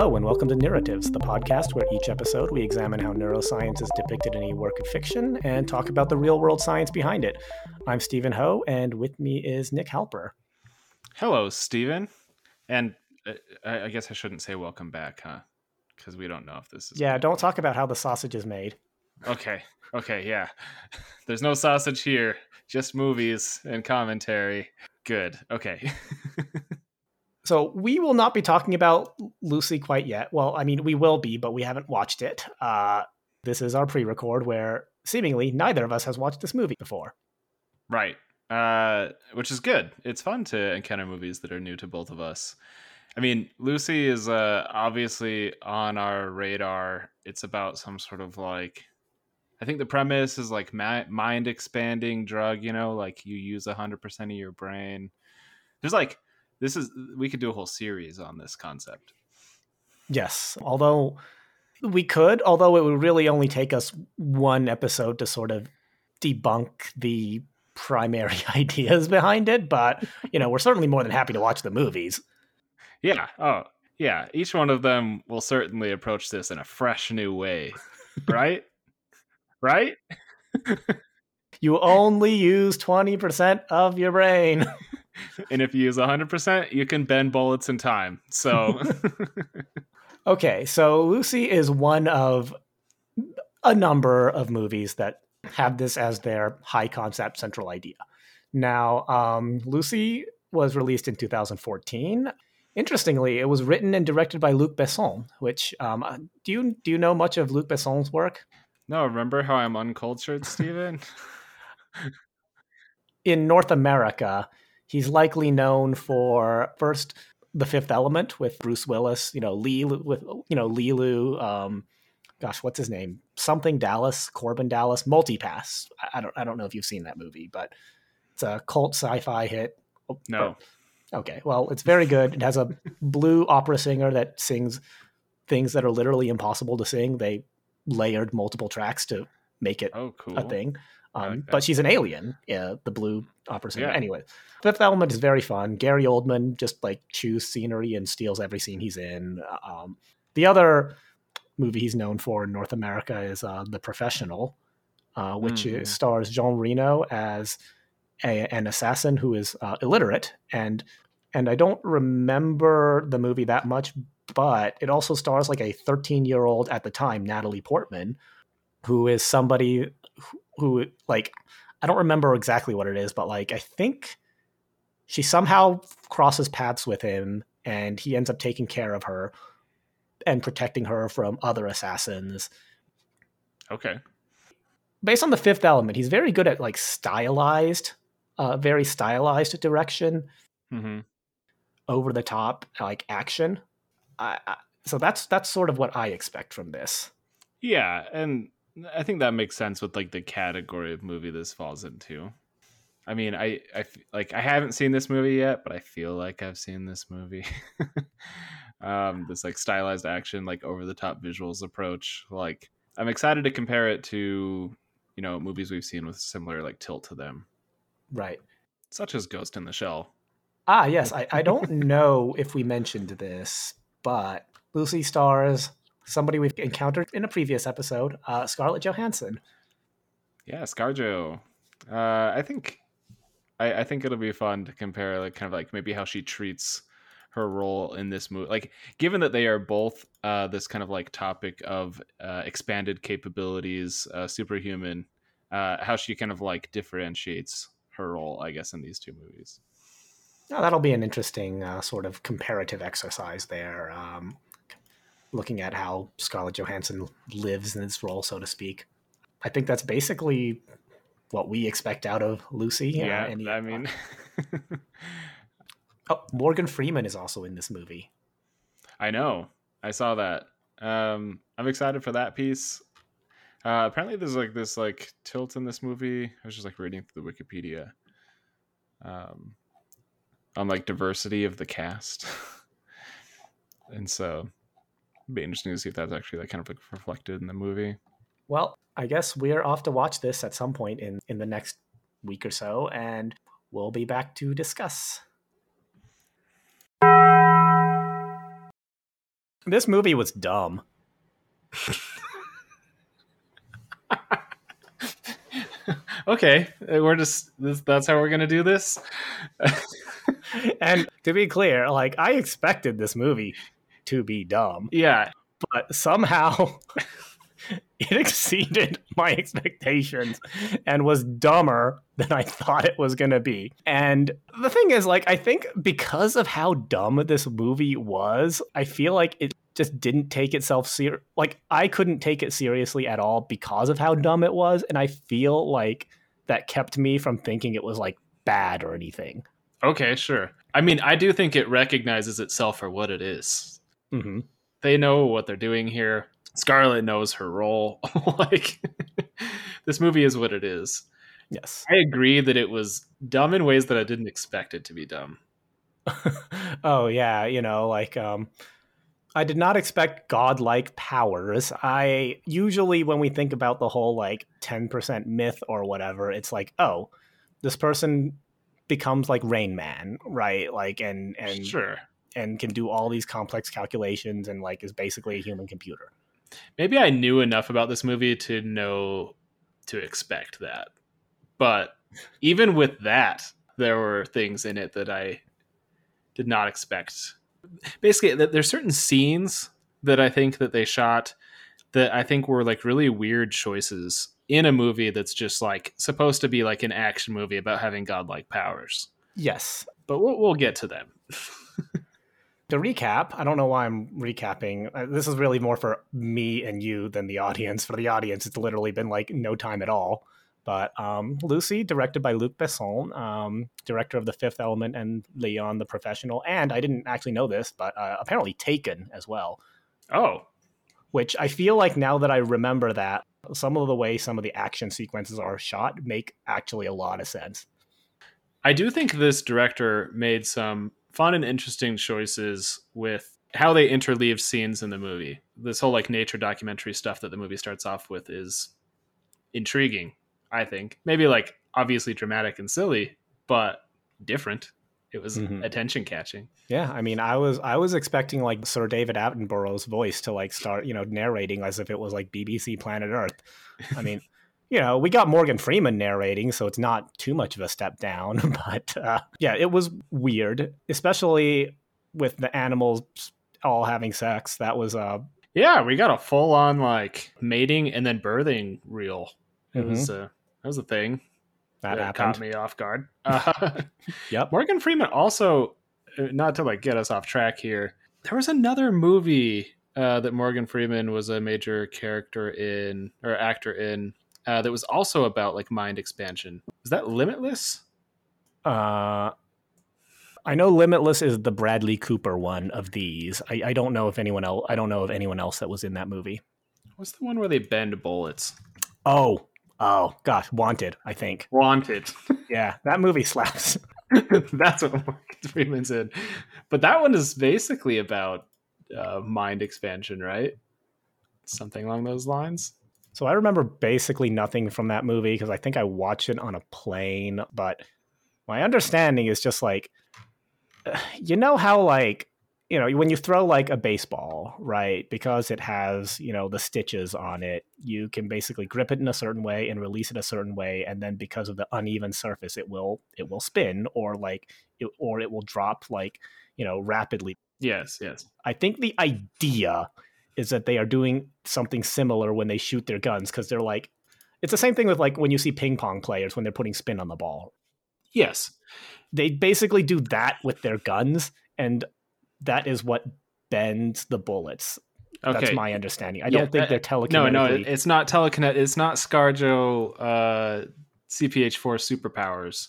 Hello, and welcome to Neurratives, the podcast where each episode we examine how neuroscience is depicted in a work of fiction and talk about the real world science behind it. I'm Stephen Ho, and with me is Nick Halper. Hello, Stephen. And uh, I guess I shouldn't say welcome back, huh? Because we don't know if this is. Yeah, good. don't talk about how the sausage is made. Okay. Okay. Yeah. There's no sausage here, just movies and commentary. Good. Okay. So we will not be talking about Lucy quite yet. Well, I mean, we will be, but we haven't watched it. Uh, this is our pre-record where seemingly neither of us has watched this movie before. Right. Uh, which is good. It's fun to encounter movies that are new to both of us. I mean, Lucy is uh, obviously on our radar. It's about some sort of like, I think the premise is like ma- mind expanding drug. You know, like you use hundred percent of your brain. There's like this is we could do a whole series on this concept. Yes, although we could, although it would really only take us one episode to sort of debunk the primary ideas behind it, but you know, we're certainly more than happy to watch the movies. Yeah. Oh, yeah. Each one of them will certainly approach this in a fresh new way. Right? right? you only use 20% of your brain. and if you use 100%, you can bend bullets in time. So. okay, so Lucy is one of a number of movies that have this as their high concept central idea. Now, um, Lucy was released in 2014. Interestingly, it was written and directed by Luc Besson. Which um, uh, do you do you know much of Luc Besson's work? No, remember how I'm uncultured, Stephen? in North America, He's likely known for first The Fifth Element with Bruce Willis, you know, Lee with you know Leeloo, um, gosh, what's his name? Something Dallas, Korben Dallas, Multipass. I, I don't I don't know if you've seen that movie, but it's a cult sci-fi hit. Oh, no. Okay, well, it's very good. It has a blue opera singer that sings things that are literally impossible to sing. They layered multiple tracks to make it oh, cool. a thing. Um, like but she's an alien, yeah, the blue opera singer. Yeah. Anyway, Fifth Element is very fun. Gary Oldman just like chews scenery and steals every scene he's in. Um, the other movie he's known for in North America is uh, The Professional, uh, which mm-hmm. stars Jean Reno as a, an assassin who is uh, illiterate and and I don't remember the movie that much, but it also stars like a 13 year old at the time, Natalie Portman, who is somebody who like I don't remember exactly what it is, but like I think she somehow crosses paths with him and he ends up taking care of her and protecting her from other assassins. Okay. Based on the fifth element, he's very good at like stylized, uh, very stylized direction, mm-hmm. over the top like action. I, I, so that's that's sort of what I expect from this. Yeah, and I think that makes sense with like the category of movie this falls into. I mean, I I like I haven't seen this movie yet, but I feel like I've seen this movie. um, this like stylized action, like over the top visuals approach. Like I'm excited to compare it to you know movies we've seen with similar like tilt to them. Right. Such as Ghost in the Shell. Ah, yes. I, I don't know if we mentioned this, but Lucy stars somebody we've encountered in a previous episode, uh, Scarlett Johansson. Yeah, ScarJo. Uh, I think I, I think it'll be fun to compare, like, kind of like maybe how she treats her role in this movie. Like, given that they are both uh, this kind of like topic of uh, expanded capabilities, uh, superhuman, uh, how she kind of like differentiates her role, I guess, in these two movies. Oh, that'll be an interesting uh, sort of comparative exercise there. Um, looking at how Scarlett Johansson lives in this role, so to speak. I think that's basically what we expect out of Lucy. Yeah, uh, I mean, oh, Morgan Freeman is also in this movie. I know. I saw that. Um, I'm excited for that piece. Uh, apparently, there's like this like tilt in this movie. I was just like reading through the Wikipedia. Um, on like diversity of the cast, and so be interesting to see if that's actually like kind of like reflected in the movie. Well, I guess we're off to watch this at some point in in the next week or so, and we'll be back to discuss. This movie was dumb. okay, uh, we're just this, that's how we're gonna do this. and to be clear, like I expected this movie to be dumb. Yeah, but somehow it exceeded my expectations and was dumber than I thought it was going to be. And the thing is, like, I think because of how dumb this movie was, I feel like it just didn't take itself ser- like I couldn't take it seriously at all because of how dumb it was, and I feel like that kept me from thinking it was like bad or anything. Okay, sure. I mean, I do think it recognizes itself for what it is. Mm-hmm. They know what they're doing here. Scarlett knows her role. like this movie is what it is. Yes. I agree that it was dumb in ways that I didn't expect it to be dumb. oh yeah, you know, like um I did not expect godlike powers. I usually when we think about the whole like 10% myth or whatever, it's like, oh, this person becomes like Rain Man, right? Like and and sure. And can do all these complex calculations and like is basically a human computer maybe I knew enough about this movie to know to expect that. But even with that, there were things in it that I did not expect. Basically, there's certain scenes that I think that they shot that I think were like really weird choices in a movie that's just like supposed to be like an action movie about having godlike powers. Yes, but we'll, we'll get to them. to recap, I don't know why I'm recapping. Uh, this is really more for me and you than the audience. For the audience, it's literally been like no time at all. But um, Lucy, directed by Luc Besson, um, director of The Fifth Element and Leon the Professional, and I didn't actually know this, but uh, apparently Taken as well. Oh, which I feel like now that I remember that, some of the way some of the action sequences are shot make actually a lot of sense. I do think this director made some fun and interesting choices with how they interleave scenes in the movie. This whole like nature documentary stuff that the movie starts off with is intriguing, I think. Maybe like obviously dramatic and silly, but different. It was mm-hmm. attention catching. Yeah, I mean, I was I was expecting like Sir David Attenborough's voice to like start, you know, narrating as if it was like BBC Planet Earth. I mean, you know, we got Morgan Freeman narrating, so it's not too much of a step down. But uh, yeah, it was weird, especially with the animals all having sex. That was uh yeah, we got a full on like mating and then birthing reel. It mm-hmm. was uh, that was a thing that, that caught me off guard. Uh, yep. Morgan Freeman also, uh, not to like get us off track here. There was another movie uh, that Morgan Freeman was a major character in or actor in uh, that was also about like mind expansion. Is that Limitless? Uh, I know Limitless is the Bradley Cooper one of these. I, I don't know if anyone else. I don't know of anyone else that was in that movie. What's the one where they bend bullets? Oh, oh, gosh, Wanted. I think Wanted. yeah, that movie slaps. That's what Morgan Freeman's in. But that one is basically about uh, mind expansion, right? Something along those lines. So I remember basically nothing from that movie because I think I watched it on a plane. But my understanding is just like, you know how like you know when you throw like a baseball right because it has you know the stitches on it you can basically grip it in a certain way and release it a certain way and then because of the uneven surface it will it will spin or like it, or it will drop like you know rapidly yes yes i think the idea is that they are doing something similar when they shoot their guns because they're like it's the same thing with like when you see ping pong players when they're putting spin on the ball. Yes. They basically do that with their guns and that is what bends the bullets. Okay. That's my understanding. I yeah, don't think they're telekinetic. No, no, it's not telekinetic. It's not ScarJo uh, CPH4 superpowers.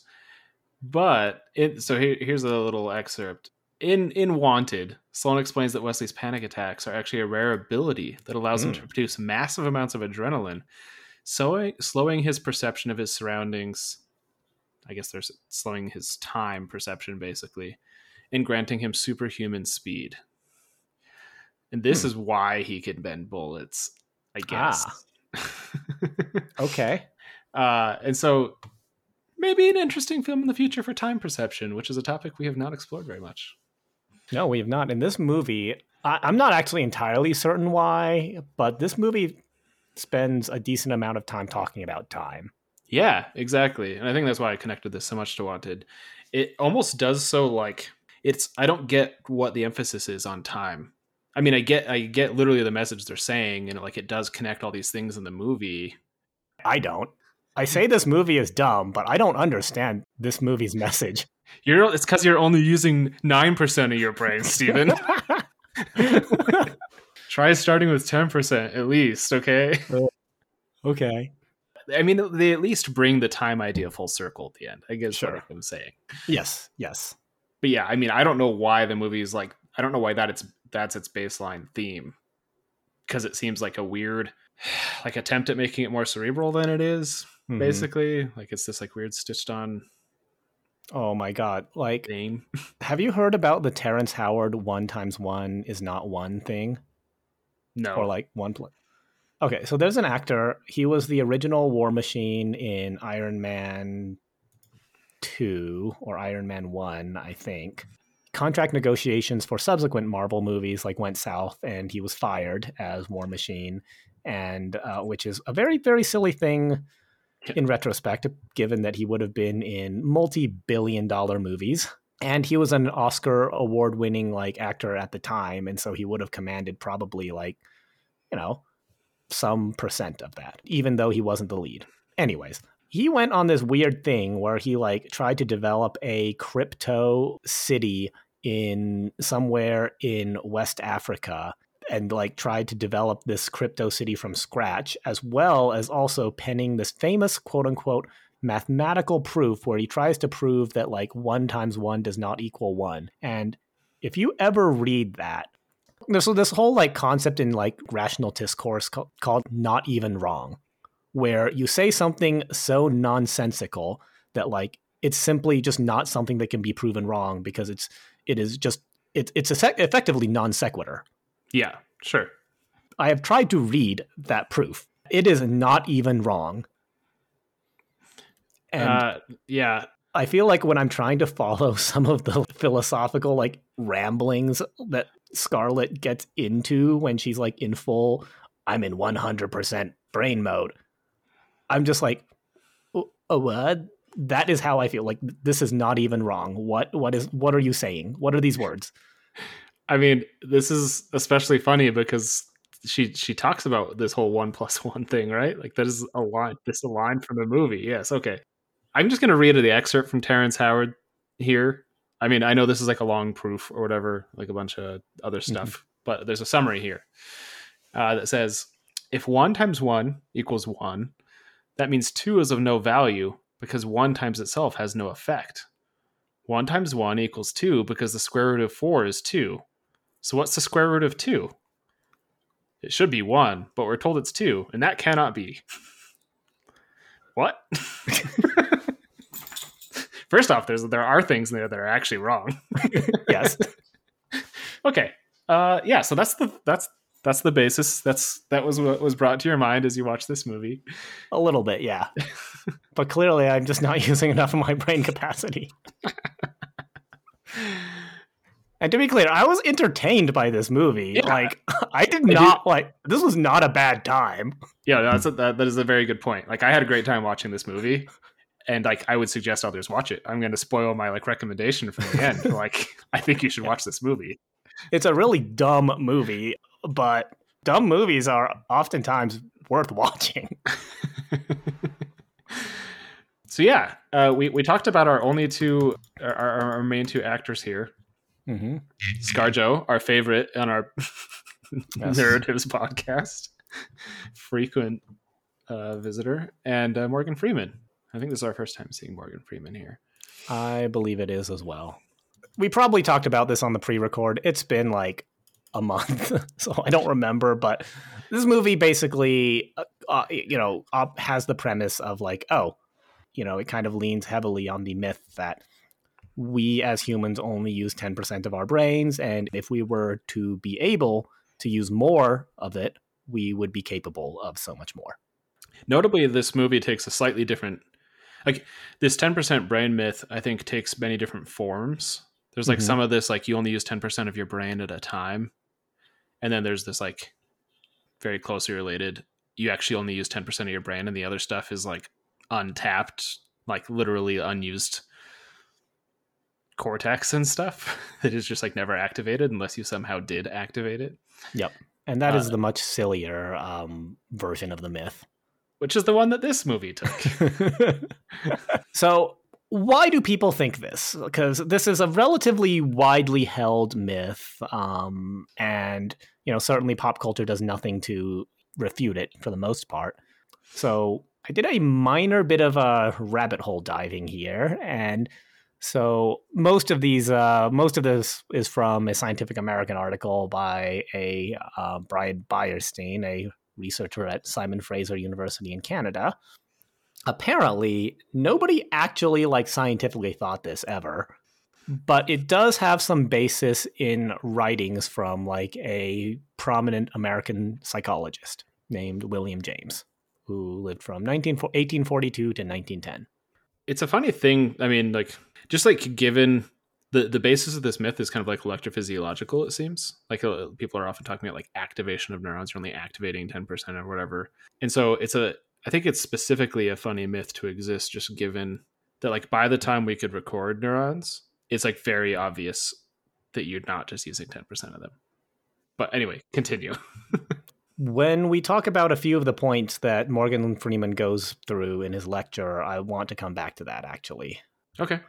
But it, so here, here's a little excerpt in in Wanted, Sloan explains that Wesley's panic attacks are actually a rare ability that allows mm. him to hmm. produce massive amounts of adrenaline, so slowing his perception of his surroundings. I guess they're slowing his time perception basically, and granting him superhuman speed. And this hmm. is why he can bend bullets, I guess. Ah. okay. Uh, and so maybe an interesting film in the future for time perception, which is a topic we have not explored very much. No, we have not. In this movie, I, I'm not actually entirely certain why, but this movie spends a decent amount of time talking about time. Yeah, exactly. And I think that's why I connected this so much to Wanted. It almost does so like it's I don't get what the emphasis is on time. I mean, I get I get literally the message they're saying and like it does connect all these things in the movie. I don't. I say this movie is dumb, but I don't understand this movie's message. You're it's cuz you're only using 9% of your brain, Stephen. Try starting with 10% at least, okay? Oh, okay. I mean, they at least bring the time idea full circle at the end. I guess sure. what I'm saying. Yes, yes. But yeah, I mean, I don't know why the movie is like. I don't know why that it's that's its baseline theme, because it seems like a weird, like attempt at making it more cerebral than it is, mm-hmm. Basically, like it's this like weird stitched on. Oh my god! Like, theme. have you heard about the Terrence Howard one times one is not one thing? No. Or like one plus. Okay, so there's an actor. He was the original War Machine in Iron Man 2 or Iron Man 1, I think. Contract negotiations for subsequent Marvel movies like went south and he was fired as War Machine and uh, which is a very very silly thing in retrospect given that he would have been in multi-billion dollar movies and he was an Oscar award winning like actor at the time and so he would have commanded probably like you know some percent of that, even though he wasn't the lead. Anyways, he went on this weird thing where he like tried to develop a crypto city in somewhere in West Africa and like tried to develop this crypto city from scratch as well as also penning this famous quote unquote mathematical proof where he tries to prove that like 1 times 1 does not equal 1 and if you ever read that so this whole like concept in like rational discourse called not even wrong, where you say something so nonsensical that like it's simply just not something that can be proven wrong because it's it is just it, it's effectively non sequitur. Yeah, sure. I have tried to read that proof. It is not even wrong. And uh, yeah, I feel like when I'm trying to follow some of the philosophical like ramblings that Scarlett gets into when she's like in full I'm in 100% brain mode. I'm just like oh, what? That is how I feel. Like this is not even wrong. What what is what are you saying? What are these words? I mean, this is especially funny because she she talks about this whole one plus one thing, right? Like that is a line. This is a line from the movie. Yes, okay. I'm just gonna read the excerpt from Terrence Howard here. I mean, I know this is like a long proof or whatever, like a bunch of other mm-hmm. stuff, mm-hmm. but there's a summary here uh, that says if one times one equals one, that means two is of no value because one times itself has no effect. One times one equals two because the square root of four is two. So what's the square root of two? It should be one, but we're told it's two, and that cannot be. what? First off, there's there are things in there that are actually wrong. yes. okay. Uh, yeah. So that's the that's that's the basis. That's that was what was brought to your mind as you watch this movie. A little bit, yeah. but clearly, I'm just not using enough of my brain capacity. And to be clear, I was entertained by this movie. Yeah. Like, I did not like. This was not a bad time. Yeah, that's a, that. That is a very good point. Like, I had a great time watching this movie and like I would suggest others watch it. I'm going to spoil my like recommendation from the end. like I think you should watch this movie. It's a really dumb movie, but dumb movies are oftentimes worth watching. so yeah, uh, we we talked about our only two our, our main two actors here. Mm-hmm. ScarJo, our favorite on our yes. Neurratives podcast, frequent uh, visitor, and uh, Morgan Freeman, I think this is our first time seeing Morgan Freeman here. I believe it is as well. We probably talked about this on the pre-record. It's been like a month, so I don't remember. But this movie basically, uh, uh, you know, has the premise of like, oh, you know, it kind of leans heavily on the myth that we as humans only use 10% of our brains. And if we were to be able to use more of it, we would be capable of so much more. Notably, this movie takes a slightly different like this 10% brain myth i think takes many different forms There's like mm-hmm. some of this like you only use 10% of your brain at a time. And then there's this like very closely related you actually only use 10% of your brain and the other stuff is like untapped, like literally unused cortex and stuff that is just like never activated unless you somehow did activate it. Yep. And that uh, is the much sillier um, version of the myth. Which is the one that this movie took. so why do people think this? Because this is a relatively widely held myth, um, and you know certainly pop culture does nothing to refute it for the most part. So I did a minor bit of a rabbit hole diving here, and so most of these, uh, most of this is from a Scientific American article by a uh, Brian Beyerstein, a researcher at Simon Fraser University in Canada. Apparently nobody actually like scientifically thought this ever but it does have some basis in writings from like a prominent american psychologist named william james who lived from 19, 1842 to 1910 it's a funny thing i mean like just like given the the basis of this myth is kind of like electrophysiological it seems like uh, people are often talking about like activation of neurons you're only activating 10% or whatever and so it's a I think it's specifically a funny myth to exist, just given that like by the time we could record neurons, it's like very obvious that you're not just using 10% of them. But anyway, continue. when we talk about a few of the points that Morgan Freeman goes through in his lecture, I want to come back to that actually. Okay.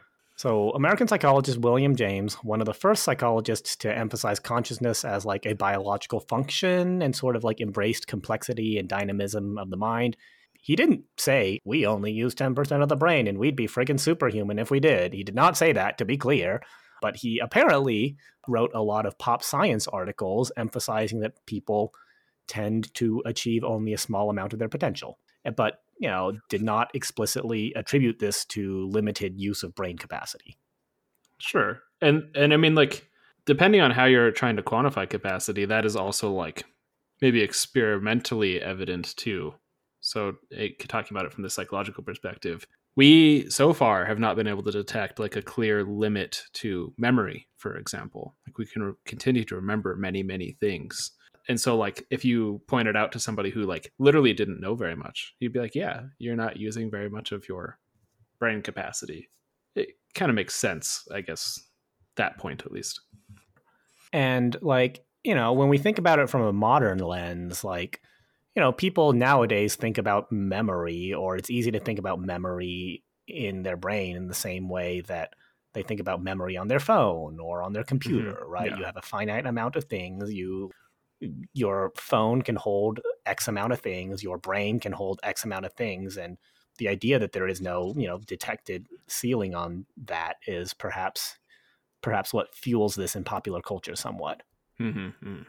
So, American psychologist William James, one of the first psychologists to emphasize consciousness as like a biological function and sort of like embraced complexity and dynamism of the mind, he didn't say we only use 10% of the brain and we'd be friggin' superhuman if we did. He did not say that, to be clear. But he apparently wrote a lot of pop science articles emphasizing that people tend to achieve only a small amount of their potential. But, you know, did not explicitly attribute this to limited use of brain capacity. Sure. And and I mean like depending on how you're trying to quantify capacity, that is also like maybe experimentally evident too. So, eh, it, talking about it from the psychological perspective, we so far have not been able to detect like a clear limit to memory, for example. Like we can re- continue to remember many, many things. And so, like, if you pointed out to somebody who like literally didn't know very much, you'd be like, "Yeah, you're not using very much of your brain capacity." It kind of makes sense, I guess, that point at least. And like, you know, when we think about it from a modern lens, like you know, people nowadays think about memory, or it's easy to think about memory in their brain in the same way that they think about memory on their phone or on their computer, mm-hmm. right? Yeah. You have a finite amount of things. You your phone can hold X amount of things, your brain can hold X amount of things, and the idea that there is no, you know, detected ceiling on that is perhaps perhaps what fuels this in popular culture somewhat. Mm-hmm. mm-hmm.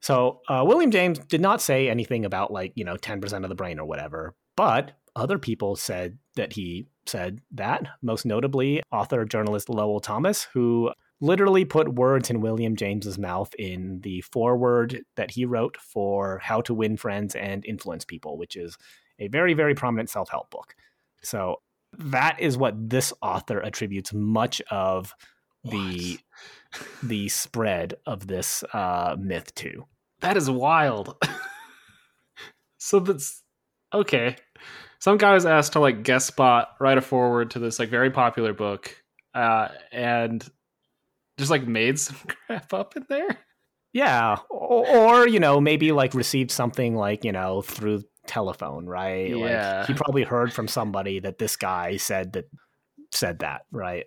So uh, William James did not say anything about like you know ten percent of the brain or whatever, but other people said that he said that. Most notably, author journalist Lowell Thomas, who literally put words in William James's mouth in the foreword that he wrote for How to Win Friends and Influence People, which is a very very prominent self help book. So that is what this author attributes much of the what? the spread of this uh, myth to. That is wild. so that's okay. Some guy was asked to like guest spot, write a foreword to this like very popular book, uh, and just like made some crap up in there. Yeah, or, or, you know maybe like received something like you know through telephone, right? Yeah. Like he probably heard from somebody that this guy said that said that, right?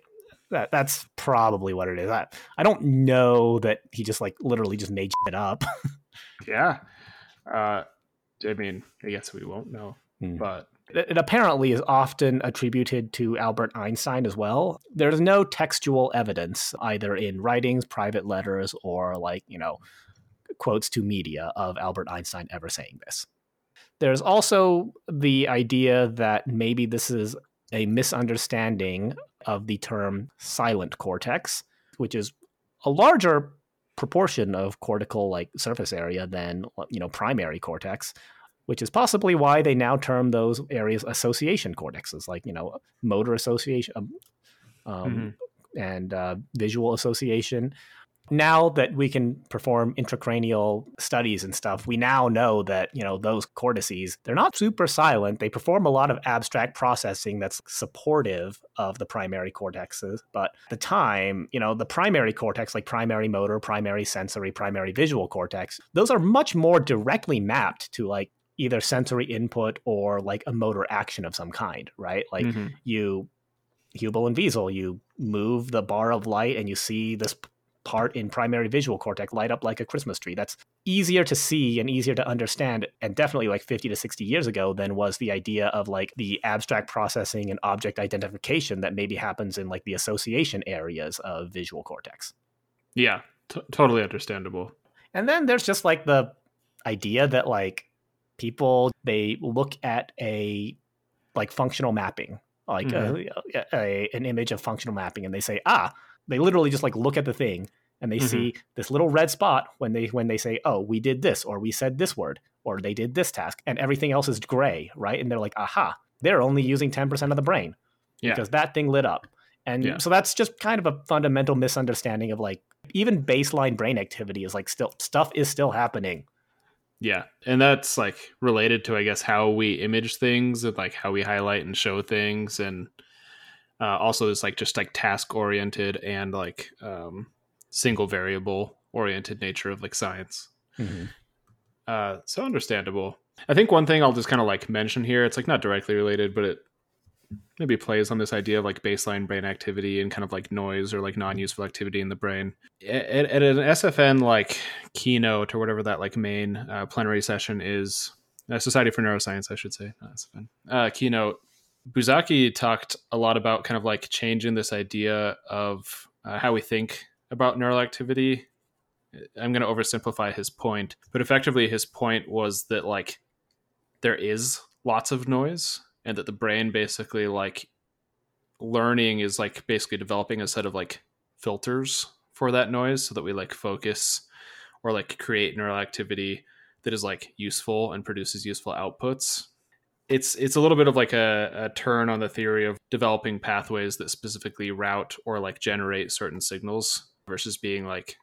That that's probably what it is. I, I don't know that he just like literally just made it up. Yeah. Uh, I mean, I guess we won't know, mm. but it apparently is often attributed to Albert Einstein as well. There's no textual evidence either in writings, private letters, or like, you know, quotes to media of Albert Einstein ever saying this. There's also the idea that maybe this is a misunderstanding of the term silent cortex, which is a larger proportion of cortical like surface area than you know primary cortex which is possibly why they now term those areas association cortexes like you know motor association um, um, mm-hmm. and uh, visual association now that we can perform intracranial studies and stuff, we now know that, you know, those cortices, they're not super silent. They perform a lot of abstract processing that's supportive of the primary cortexes. But at the time, you know, the primary cortex, like primary motor, primary sensory, primary visual cortex, those are much more directly mapped to like either sensory input or like a motor action of some kind, right? Like mm-hmm. you Hubel and Wiesel, you move the bar of light and you see this part in primary visual cortex light up like a Christmas tree. That's easier to see and easier to understand, and definitely like 50 to 60 years ago than was the idea of like the abstract processing and object identification that maybe happens in like the association areas of visual cortex. Yeah, t- totally understandable. And then there's just like the idea that like people they look at a like functional mapping like mm-hmm. a, a, an image of functional mapping and they say ah they literally just like look at the thing and they mm-hmm. see this little red spot when they when they say oh we did this or we said this word or they did this task and everything else is gray right and they're like aha they're only using 10% of the brain yeah. because that thing lit up and yeah. so that's just kind of a fundamental misunderstanding of like even baseline brain activity is like still stuff is still happening yeah and that's like related to i guess how we image things and like how we highlight and show things and uh, also is like just like task oriented and like um, single variable oriented nature of like science. Mm-hmm. Uh, so understandable. I think one thing I'll just kind of like mention here, it's like not directly related, but it maybe plays on this idea of like baseline brain activity and kind of like noise or like non-useful activity in the brain. At, an SFN like keynote or whatever that like main uh, plenary session is, uh, Society for Neuroscience, I should say, not SFN, uh, keynote. Buzsáki talked a lot about kind of like changing this idea of uh, how we think about neural activity. I'm going to oversimplify his point, but effectively his point was that like there is lots of noise and that the brain basically like learning is like basically developing a set of like filters for that noise so that we like focus or like create neural activity that is like useful and produces useful outputs. It's it's a little bit of like a, a, turn on the theory of developing pathways that specifically route or like generate certain signals versus being like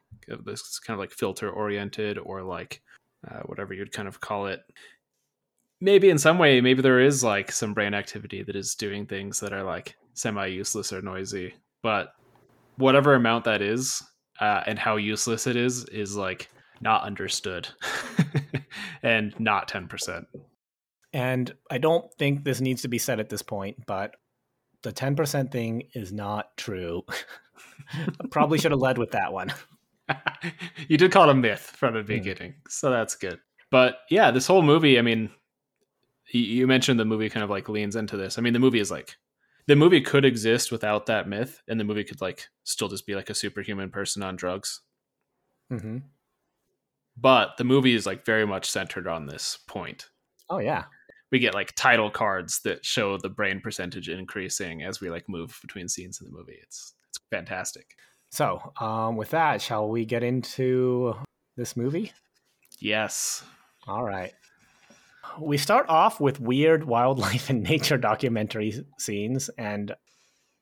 this kind of like filter oriented or like uh, whatever you'd kind of call it maybe in some way maybe there is like some brain activity that is doing things that are like semi useless or noisy but whatever amount that is uh, and how useless it is is like not understood and not 10% and I don't think this needs to be said at this point, but the 10% thing is not true. Probably should have led with that one. you did call it a myth from the hmm. beginning, so that's good. But yeah, this whole movie, I mean, you mentioned the movie kind of like leans into this. I mean, the movie is like the movie could exist without that myth, and the movie could like still just be like a superhuman person on drugs. Mm-hmm. But the movie is like very much centered on this point. Oh yeah, we get like title cards that show the brain percentage increasing as we like move between scenes in the movie. It's it's fantastic. So, um, with that, shall we get into this movie? Yes. All right. We start off with weird wildlife and nature documentary scenes, and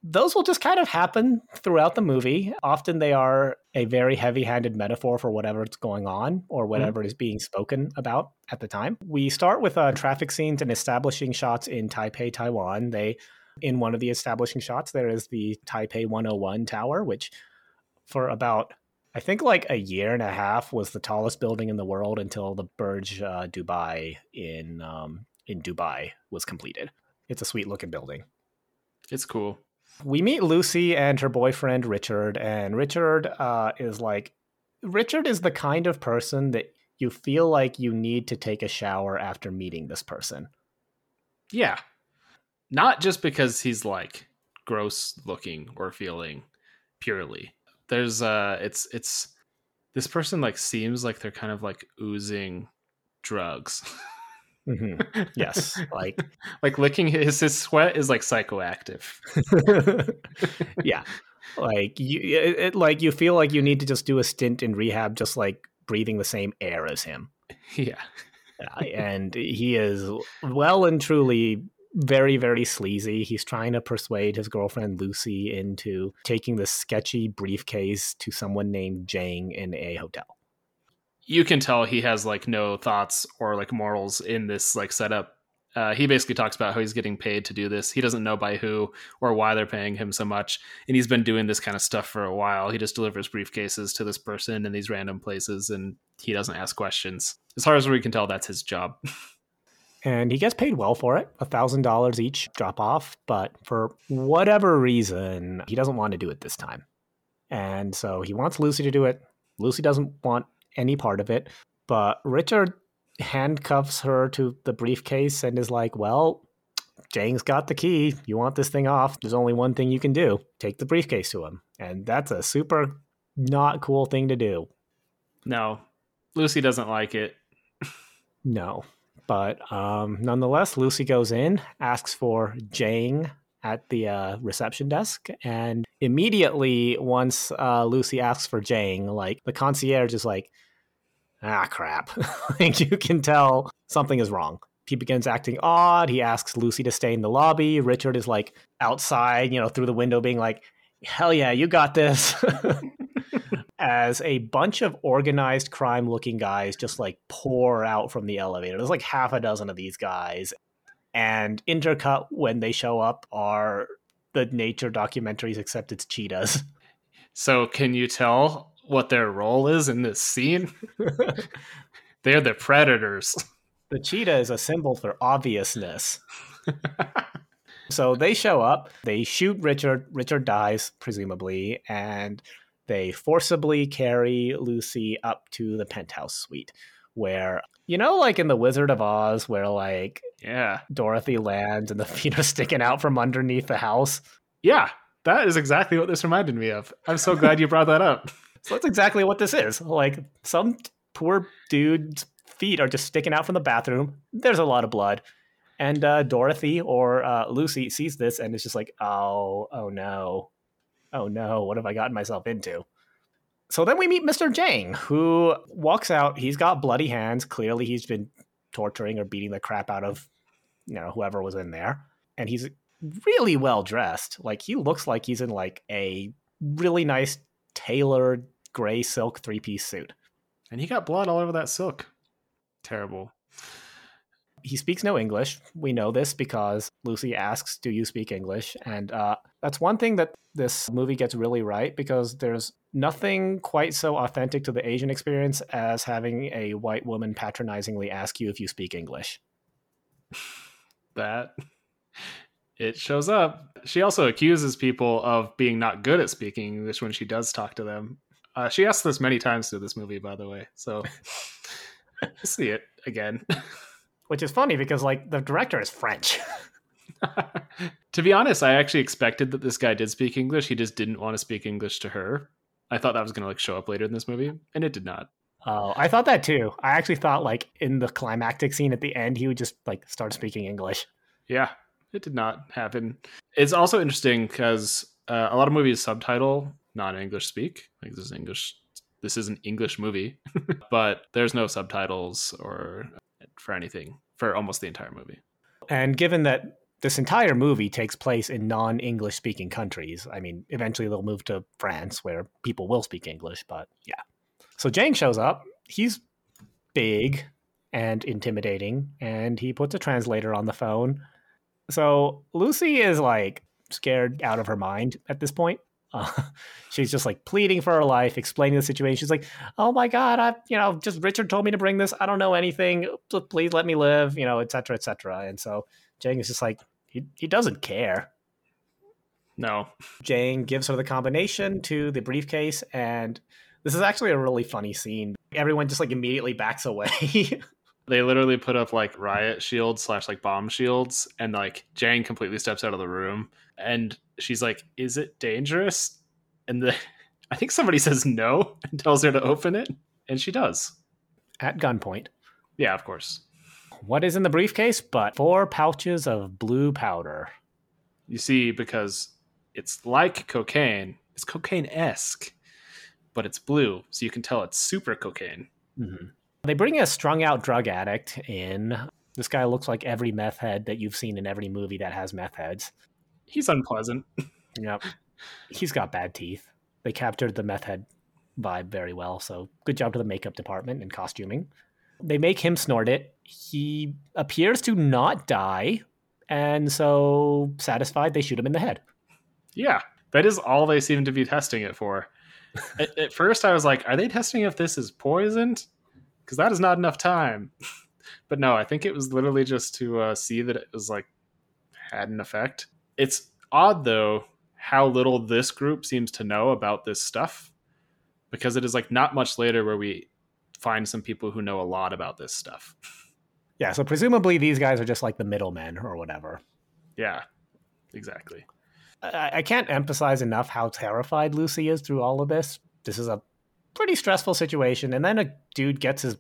those will just kind of happen throughout the movie. Often they are a very heavy handed metaphor for whatever's going on or mm-hmm. whatever mm-hmm. is being spoken about at the time. We start with uh, traffic scenes and establishing shots in Taipei, Taiwan. They, in one of the establishing shots, there is the Taipei 101 Tower, which for about I think like a year and a half was the tallest building in the world until the Burj uh, Dubai in um, in Dubai was completed. It's a sweet looking building. It's cool we meet Lucy and her boyfriend Richard, and Richard uh, is like, Richard is the kind of person that you feel like you need to take a shower after meeting this person. Yeah. Not just because he's like gross looking or feeling purely. There's uh it's it's this person like seems like they're kind of like oozing drugs. Mm-hmm. Yes, like like licking his his sweat is like psychoactive. yeah, like you it, it, like you feel like you need to just do a stint in rehab, just like breathing the same air as him. Yeah, and he is well and truly very, very sleazy. He's trying to persuade his girlfriend Lucy into taking this sketchy briefcase to someone named Jang in a hotel. You can tell he has like no thoughts or like morals in this like setup. Uh, he basically talks about how he's getting paid to do this. He doesn't know by who or why they're paying him so much, and he's been doing this kind of stuff for a while. He just delivers briefcases to this person in these random places, and he doesn't ask questions. As far as we can tell, that's his job. and he gets paid well for it a thousand dollars each drop off but for whatever reason he doesn't want to do it this time and so he wants lucy to do it lucy doesn't want any part of it but richard handcuffs her to the briefcase and is like well Jang's got the key. You want this thing off. There's only one thing you can do take the briefcase to him. And that's a super not cool thing to do. No, Lucy doesn't like it. no. But um, nonetheless, Lucy goes in, asks for Jang at the uh, reception desk, and immediately once uh, Lucy asks for Jang, like the concierge is like, "Ah, crap!" like you can tell something is wrong. He begins acting odd. He asks Lucy to stay in the lobby. Richard is like outside, you know, through the window, being like, "Hell yeah, you got this." as a bunch of organized crime looking guys just like pour out from the elevator. There's like half a dozen of these guys. And intercut when they show up are the nature documentaries, except it's cheetahs. So, can you tell what their role is in this scene? They're the predators. The cheetah is a symbol for obviousness. so they show up, they shoot Richard. Richard dies, presumably, and they forcibly carry Lucy up to the penthouse suite where you know like in the Wizard of Oz where like yeah, Dorothy lands and the feet are sticking out from underneath the house. Yeah, that is exactly what this reminded me of. I'm so glad you brought that up. So that's exactly what this is. Like some poor dude's feet are just sticking out from the bathroom. There's a lot of blood. And uh, Dorothy or uh, Lucy sees this and is just like, oh, oh no oh no, what have I gotten myself into? So then we meet Mr. Jang, who walks out. He's got bloody hands. Clearly, he's been torturing or beating the crap out of, you know, whoever was in there. And he's really well dressed. Like he looks like he's in like a really nice tailored gray silk three piece suit. And he got blood all over that silk. Terrible. He speaks no English. We know this because Lucy asks, Do you speak English? And uh, that's one thing that this movie gets really right because there's nothing quite so authentic to the Asian experience as having a white woman patronizingly ask you if you speak English. that it shows up. She also accuses people of being not good at speaking English when she does talk to them. Uh, she asks this many times through this movie, by the way. So see it again. which is funny because like the director is French. to be honest, I actually expected that this guy did speak English. He just didn't want to speak English to her. I thought that was going to like show up later in this movie, and it did not. Oh, I thought that too. I actually thought like in the climactic scene at the end, he would just like start speaking English. Yeah, it did not happen. It's also interesting because uh, a lot of movies subtitle non-English speak. Like this is English. This is an English movie, but there's no subtitles or for anything for almost the entire movie. And given that this entire movie takes place in non-English speaking countries, I mean, eventually they'll move to France where people will speak English, but yeah. So Jang shows up. He's big and intimidating, and he puts a translator on the phone. So Lucy is like scared out of her mind at this point. Uh, she's just like pleading for her life, explaining the situation. She's like, "Oh my god, I, you know, just Richard told me to bring this. I don't know anything. Please let me live, you know, etc., etc." And so Jang is just like, he he doesn't care. No. Jang gives her the combination to the briefcase, and this is actually a really funny scene. Everyone just like immediately backs away. they literally put up like riot shields slash like bomb shields, and like Jang completely steps out of the room and she's like, "Is it dangerous?" And the I think somebody says no and tells her to open it, and she does at gunpoint. Yeah, of course. What is in the briefcase but four pouches of blue powder? You see, because it's like cocaine, it's cocaine esque, but it's blue, so you can tell it's super cocaine. Mm-hmm. They bring a strung out drug addict in This guy looks like every meth head that you've seen in every movie that has meth heads. He's unpleasant. Yep. He's got bad teeth. They captured the meth head vibe very well. So good job to the makeup department and costuming. They make him snort it. He appears to not die. And so, satisfied, they shoot him in the head. Yeah, that is all they seem to be testing it for. at, at, first, I was like, are they testing if this is poisoned? Because that is not enough time. but no, I think it was literally just to uh, see that it was like had an effect. It's odd though how little this group seems to know about this stuff because it is like not much later where we find some people who know a lot about this stuff. Yeah, so presumably these guys are just like the middlemen or whatever. Yeah, exactly. I, I can't emphasize enough how terrified Lucy is through all of this. This is a pretty stressful situation, and then a dude gets his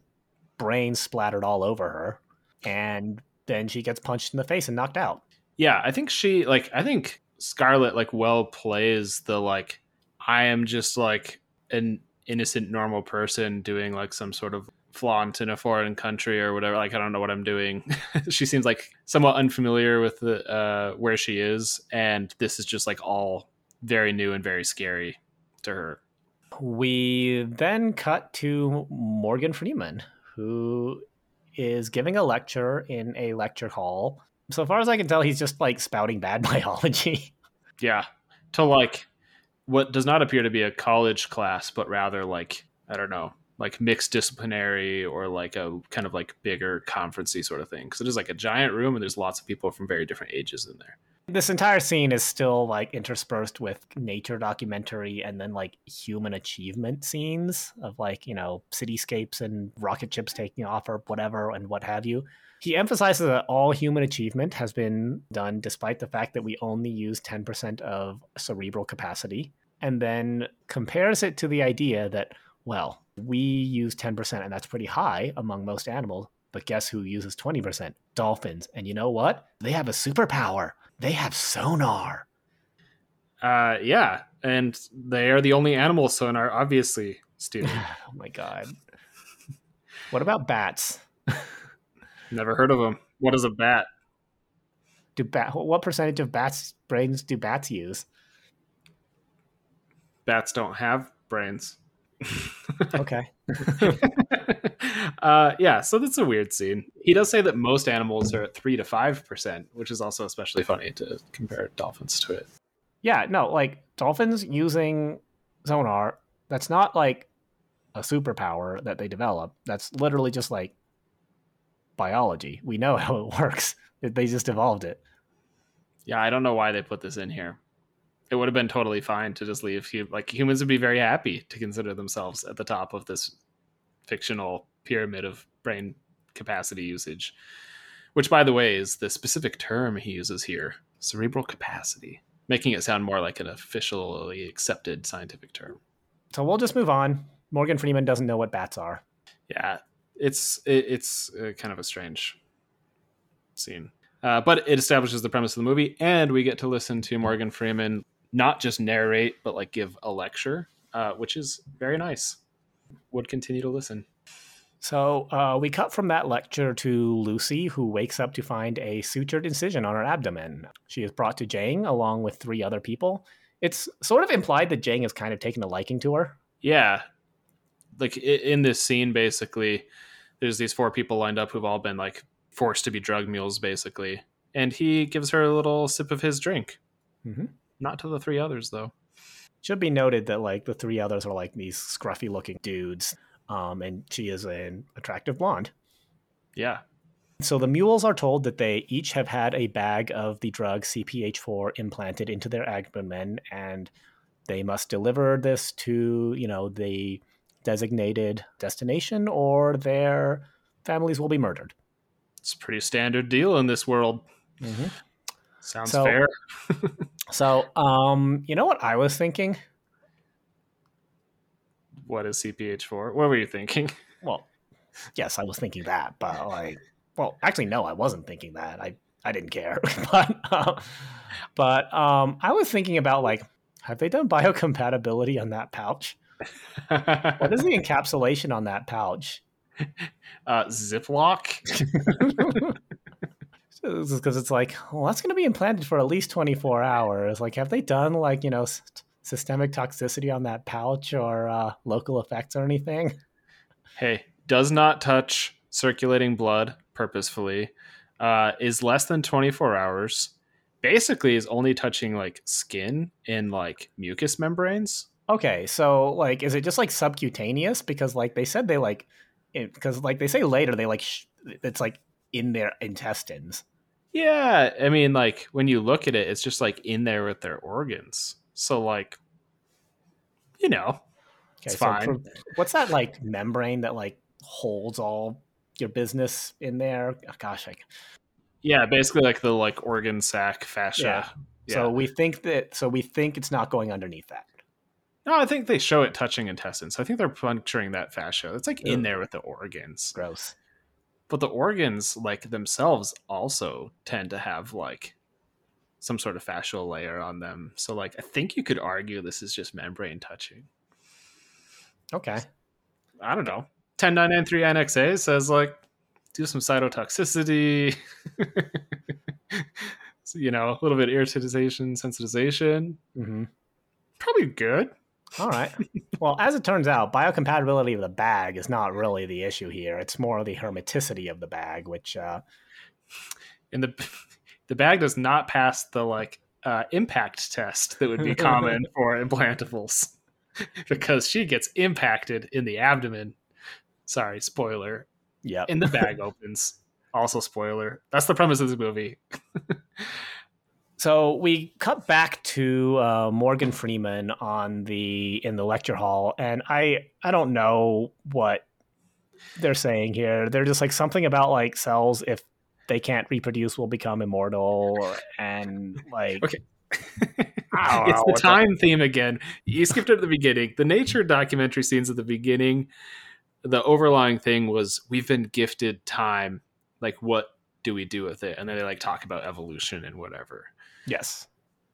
brain splattered all over her, and then she gets punched in the face and knocked out. Yeah, I think she like I think Scarlett like well plays the like I am just like an innocent normal person doing like some sort of flaunt in a foreign country or whatever. Like i don't know what i'm doing. She seems like somewhat unfamiliar with the uh where she is and this is just like all very new and very scary to her we then cut to morgan freeman who is giving a lecture in a lecture hall so far as i can tell he's just like spouting bad biology yeah to like what does not appear to be a college class, but rather like I don't know, like mixed disciplinary or like a kind of like bigger conferencey sort of thing. Because it is like a giant room and there's lots of people from very different ages in there. This entire scene is still like interspersed with nature documentary and then like human achievement scenes of like, you know, cityscapes and rocket ships taking off or whatever and what have you. He emphasizes that all human achievement has been done despite the fact that we only use 10% of cerebral capacity, and then compares it to the idea that, well, we use 10%, and that's pretty high among most animals. But guess who uses 20%? Dolphins. And you know what? They have a superpower. They have sonar. Uh, yeah. And they are the only animal sonar, obviously, Stephen. oh my God. what about bats? Never heard of them. What is a bat? Do bat? What percentage of bats' brains do bats use? Bats don't have brains. okay. uh, yeah, so that's a weird scene. He does say that most animals are at three to five percent, which is also especially funny to compare dolphins to it. Yeah, no, like dolphins using sonar. That's not like a superpower that they develop. That's literally just like biology. We know how it works. They just evolved it. Yeah, I don't know why they put this in here. It would have been totally fine to just leave. Like humans would be very happy to consider themselves at the top of this fictional pyramid of brain capacity usage, which, by the way, is the specific term he uses here: cerebral capacity, making it sound more like an officially accepted scientific term. So we'll just move on. Morgan Freeman doesn't know what bats are. Yeah, it's it, it's uh, kind of a strange scene. Uh, but it establishes the premise of the movie, and we get to listen to Morgan Freeman not just narrate, but like give a lecture, uh, which is very nice. Would continue to listen. So uh, we cut from that lecture to Lucy, who wakes up to find a sutured incision on her abdomen. She is brought to Jang along with three other people. It's sort of implied that Jang has kind of taken a liking to her. Yeah, like in this scene basically there's these four people lined up who've all been like forced to be drug mules basically and he gives her a little sip of his drink mm-hmm. not to the three others though should be noted that like the three others are like these scruffy looking dudes um, and she is an attractive blonde yeah so the mules are told that they each have had a bag of the drug cph4 implanted into their abdomen and they must deliver this to you know the designated destination or their families will be murdered. It's a pretty standard deal in this world. Mm-hmm. Sounds so, fair. so, um, you know what I was thinking? What is CPH for? What were you thinking? Well, yes, I was thinking that, but like, well, actually, no, I wasn't thinking that. I I didn't care, but uh, but um, I was thinking about like, have they done biocompatibility on that pouch? what is the encapsulation on that pouch? Uh, Ziploc. because it's like, well, that's going to be implanted for at least 24 hours. Like, have they done like, you know, s- systemic toxicity on that pouch or uh, local effects or anything? Hey, does not touch circulating blood purposefully. Uh, is less than 24 hours. Basically, is only touching like skin and like mucous membranes. Okay, so like, is it just like subcutaneous? Because like they said they like, because like they say later they like sh- it's like in their intestines. Yeah, I mean, like when you look at it, it's just like in there with their organs. So, like, you know, Okay, It's so fine. what's that like membrane that like holds all your business in there? Oh, gosh, like yeah, basically like the like organ sac fascia. Yeah. so we think that so we think it's not going underneath that. no, I think they show it touching intestines. I think they're puncturing that fascia. It's like in there with the organs. Gross. But the organs, like themselves, also tend to have like some sort of fascial layer on them. So, like, I think you could argue this is just membrane touching. Okay. I don't know. 10993 Annex A says like do some cytotoxicity, So, you know, a little bit irritization, sensitization. hmm Probably good. All right. well, as it turns out, biocompatibility of the bag is not really the issue here. It's more the hermeticity of the bag, which uh, And the the bag does not pass the like uh, impact test that would be common for implantables because she gets impacted in the abdomen. Sorry, spoiler. yeah. And the bag opens. Also, spoiler. That's the premise of the movie. So we cut back to uh, Morgan Freeman on the in the lecture hall, and I I don't know what they're saying here. They're just like something about like cells if they can't reproduce will become immortal, and like Okay. It's the time theme again. You skipped it at the beginning. The nature documentary scenes at the beginning, the overlying thing was we've been gifted time. Like, what do we do with it? And then they like talk about evolution and whatever. yes,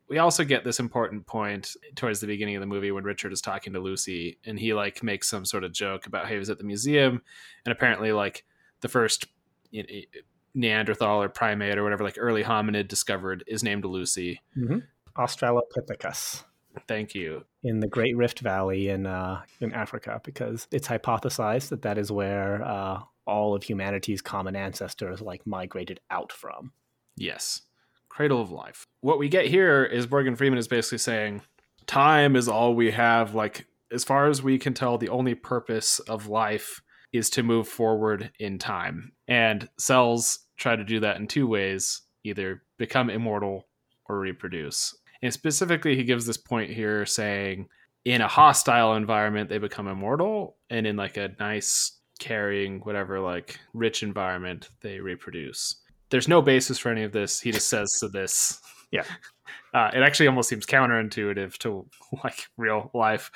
We also get this important point towards the beginning of the movie when Richard is talking to Lucy and he like makes some sort of joke about how he was at the museum and apparently like the first you know, Neanderthal or primate or whatever like early hominid discovered is named Lucy. Australopithecus Thank you. in the Great Rift Valley in uh, in Africa, because it's hypothesized that that is where uh, all of humanity's common ancestors like migrated out from. Yes. Cradle of life. What we get here is Morgan Freeman is basically saying time is all we have. Like, as far as we can tell, the only purpose of life is to move forward in time. And cells try to do that in two ways either become immortal or reproduce. And specifically, he gives this point here saying in a hostile environment, they become immortal. And in like a nice, caring, whatever, like rich environment, they reproduce there's no basis for any of this. He just says to this. Yeah. Uh, it actually almost seems counterintuitive to like real life.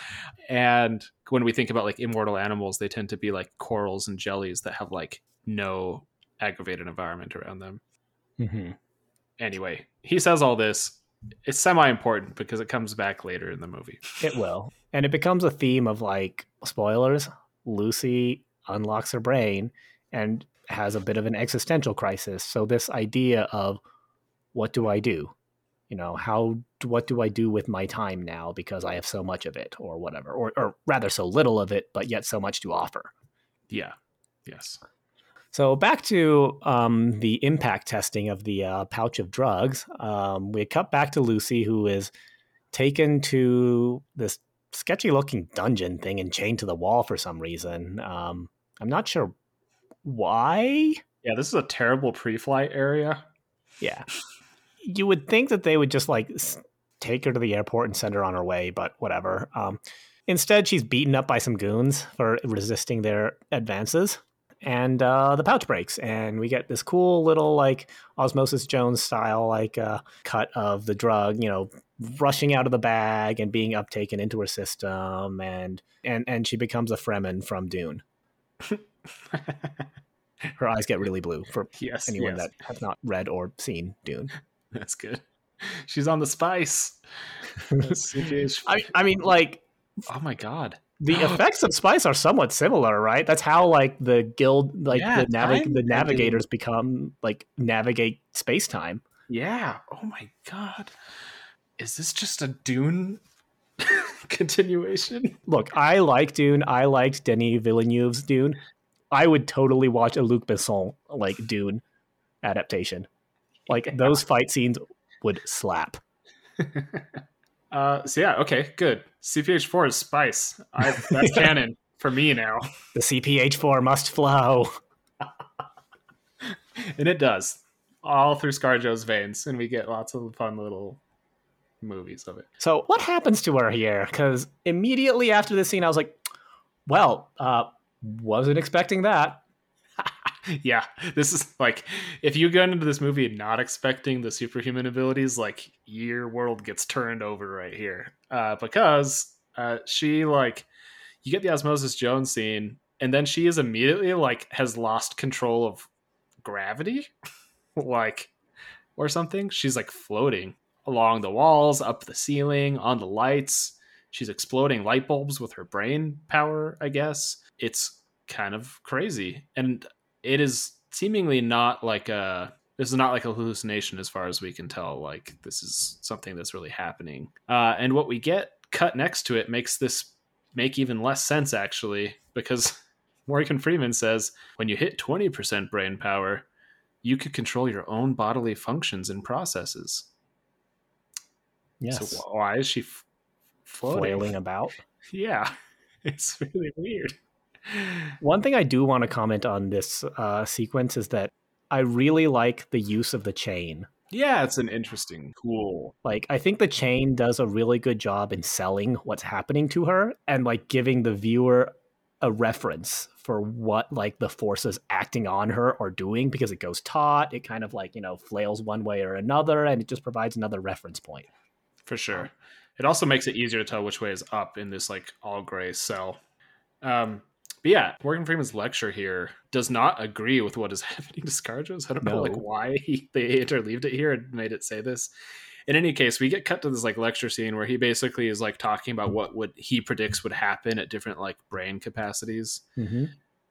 And when we think about like immortal animals, they tend to be like corals and jellies that have like no aggravated environment around them. Mm-hmm. Anyway, he says all this. It's semi important because it comes back later in the movie. It will. And it becomes a theme of like spoilers. Lucy unlocks her brain and has a bit of an existential crisis. So this idea of what do I do? You know, how what do I do with my time now because I have so much of it or whatever or or rather so little of it but yet so much to offer. Yeah. Yes. So back to um, the impact testing of the uh, pouch of drugs. Um, we cut back to Lucy, who is taken to this sketchy-looking dungeon thing and chained to the wall for some reason. Um, I'm not sure why. Yeah, this is a terrible pre-flight area. Yeah, you would think that they would just like take her to the airport and send her on her way, but whatever. Um, instead, she's beaten up by some goons for resisting their advances. And uh, the pouch breaks, and we get this cool little like Osmosis Jones style like uh, cut of the drug, you know, rushing out of the bag and being uptaken into her system, and and and she becomes a Fremen from Dune. Her eyes get really blue for yes. anyone yes. that has not read or seen Dune. That's good. She's on the spice. I, I mean, like Oh my god. the effects of spice are somewhat similar, right? That's how like the guild, like Yeah, the navi- the navigators become like navigate space time. Yeah. Oh my god. Is this just a Dune continuation? Look, I like Dune. I liked Denis Villeneuve's Dune. I would totally watch a Luc Besson like Dune adaptation. Like those fight scenes would slap. Uh, so yeah, okay, good. CPH4 is spice. I, that's canon for me now, The CPH4 must flow. and it does all through ScarJo's veins, and we get lots of fun little movies of it. So what happens to her here? Because immediately after this scene, I was like, "Well, uh, wasn't expecting that." yeah, this is like if you go into this movie not expecting the superhuman abilities, like your world gets turned over right here. Uh, because uh, she like you get the Osmosis Jones scene, and then she is immediately like has lost control of gravity, like or something. She's like floating along the walls, up the ceiling, on the lights. She's exploding light bulbs with her brain power, I guess. It's kind of crazy. And it is seemingly not like a this is not like a hallucination as far as we can tell like this is something that's really happening. Uh, and what we get cut next to it makes this make even less sense actually because morgan freeman says when you hit 20% brain power you could control your own bodily functions and processes. Yes, so why is she f- floating? Flailing about. yeah. It's really weird One thing I do want to comment on this uh, sequence is that I really like the use of the chain. yeah it's an interesting cool Like, I think the chain does a really good job in selling what's happening to her and like giving the viewer a reference for what like the forces acting on her are doing because it goes taut. It kind of like, you know, flails one way or another and it just provides another reference point. for sure. It also makes it easier to tell which way is up in this like all gray cell. Um, but yeah, Morgan Freeman's lecture here does not agree with what is happening to ScarJo's. I don't know like why he, they interleaved it here and made it say this. In any case, we get cut to this like lecture scene where he basically is like talking about what would he predicts would happen at different like brain capacities Mm-hmm.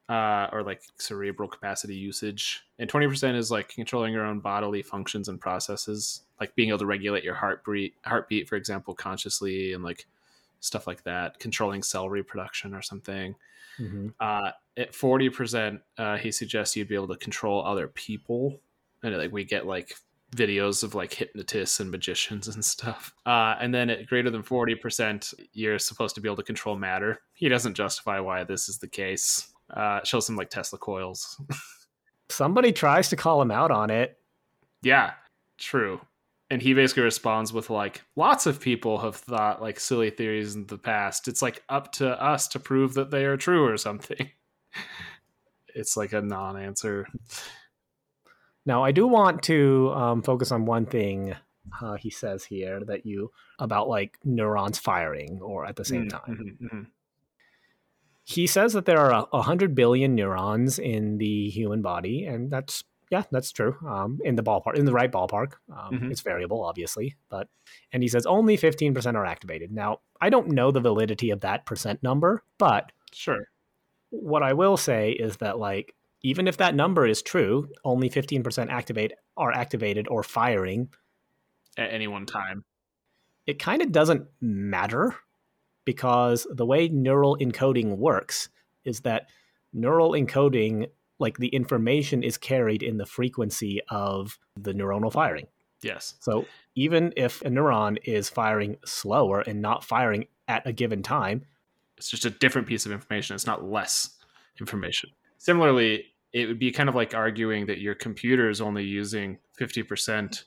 uh, or like cerebral capacity usage. And 20% is like controlling your own bodily functions and processes, like being able to regulate your heartbeat, heartbeat, for example, consciously and like stuff like that, controlling cell reproduction or something. Mm-hmm. Uh, at 40%, uh, he suggests you'd be able to control other people. And like we get like videos of like hypnotists and magicians and stuff. Uh, and then at greater than 40%, you're supposed to be able to control matter. He doesn't justify why this is the case. Uh, shows some like Tesla coils. Somebody tries to call him out on it. yeah, true. And he basically responds with like, lots of people have thought like silly theories in the past. It's like up to us to prove that they are true or something. It's like a non answer. Now, I do want to um, focus on one thing uh, he says here that you about like neurons firing or at the same time. Mm-hmm. He says that there are a, a hundred billion neurons in the human body, and that's yeah, that's true. Um, in the ballpark, in the right ballpark, um, Mhm. it's variable, obviously, but and he says only fifteen percent are activated. Now, I don't know the validity of that percent number, but Sure. what I will say is that like even if that number is true, only 15% activate are activated or firing, At any one time. it kind of doesn't matter because the way neural encoding works is that neural encoding like the information is carried in the frequency of the neuronal firing. Yes. So even if a neuron is firing slower and not firing at a given time, It's just a different piece of information. It's not less information. Similarly, it would be kind of like arguing that your computer is only using 50%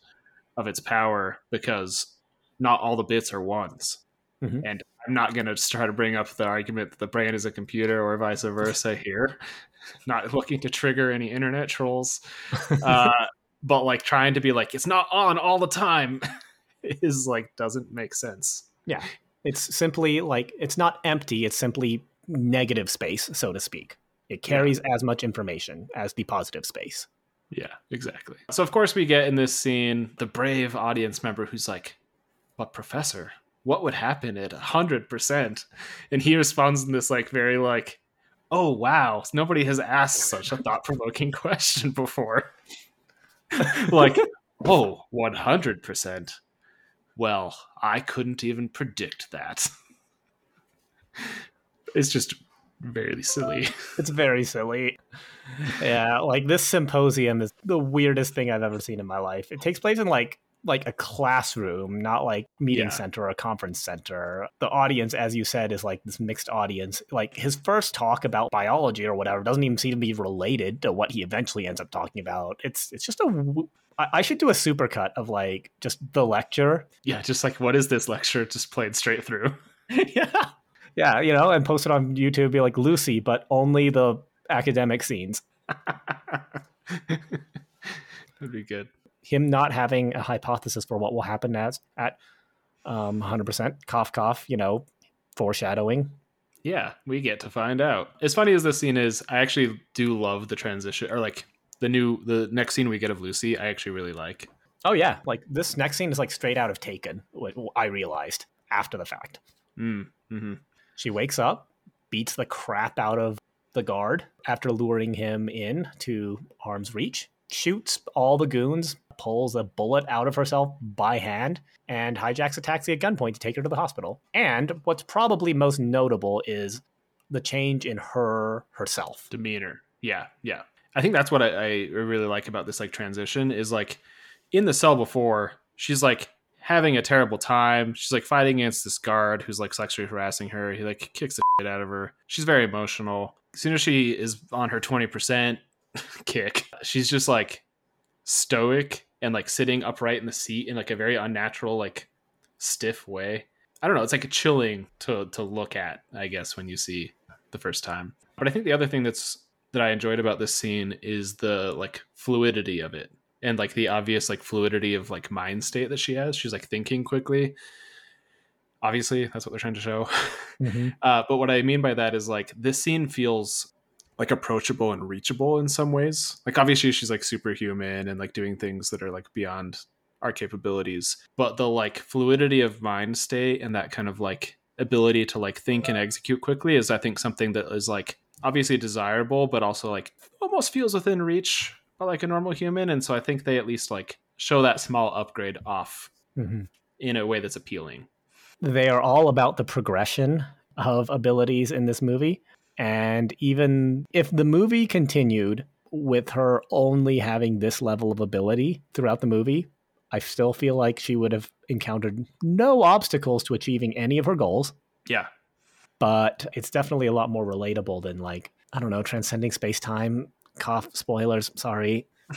of its power because not all the bits are ones. Mhm. And I'm not going to try to bring up the argument that the brain is a computer or vice versa here. not looking to trigger any internet trolls. Uh, but like trying to be like, it's not on all the time is like, doesn't make sense. Yeah. It's simply like it's not empty, it's simply negative space, so to speak. It carries as much information as the positive space. Yeah, exactly. So of course we get in this scene the brave audience member who's like, "But professor, what would happen at 100%? And he responds in this like very like, oh wow, nobody has asked such a thought-provoking question before. like, oh, 100%. Well, I couldn't even predict that. it's just very silly. It's very silly. Yeah, like this symposium is the weirdest thing I've ever seen in my life. It takes place in like like a classroom, not like meeting yeah. center or a conference center. The audience, as you said, is like this mixed audience. Like his first talk about biology or whatever doesn't even seem to be related to what he eventually ends up talking about. It's it's just a. I should do a supercut of like just the lecture. Yeah, just like what is this lecture? Just played straight through. yeah, yeah, you know, and post it on YouTube. Be like Lucy, but only the academic scenes. That'd be good him not having a hypothesis for what will happen as at um, 100% cough cough you know foreshadowing. Yeah we get to find out. As funny as this scene is i actually do love the transition or like the new the next scene we get of lucy i actually really like. Oh yeah like this next scene is like straight out of taken i realized after the fact. Mm, mm-hmm. she wakes up beats the crap out of the guard after luring him in to arm's reach shoots all the goons pulls a bullet out of herself by hand and hijacks a taxi at gunpoint to take her to the hospital. And what's probably most notable is the change in her herself demeanor. Yeah, yeah. I think that's what I, I really like about this like transition is like in the cell before she's like having a terrible time. She's like fighting against this guard who's like sexually harassing her. He like kicks the shit out of her. She's very emotional. As soon as she is on her 20% kick, she's just like stoic and like sitting upright in the seat in like a very unnatural, like stiff way. I don't know. It's like a chilling to to look at, I guess, when you see the first time. But I think the other thing that's that I enjoyed about this scene is the like fluidity of it and like the obvious like fluidity of like mind state that she has. She's like thinking quickly. Obviously, that's what they're trying to show. Mm-hmm. Uh, but what I mean by that is like this scene feels like approachable and reachable in some ways. Like obviously she's like superhuman and like doing things that are like beyond our capabilities, but the like fluidity of mind state and that kind of like ability to like think and execute quickly is I think something that is like obviously desirable but also like almost feels within reach by like a normal human and so I think they at least like show that small upgrade off mm-hmm. in a way that's appealing. They are all about the progression of abilities in this movie and even if the movie continued with her only having this level of ability throughout the movie, I still feel like she would have encountered no obstacles to achieving any of her goals. Yeah. But it's definitely a lot more relatable than, like, I don't know, transcending space time. Cough, spoilers, sorry.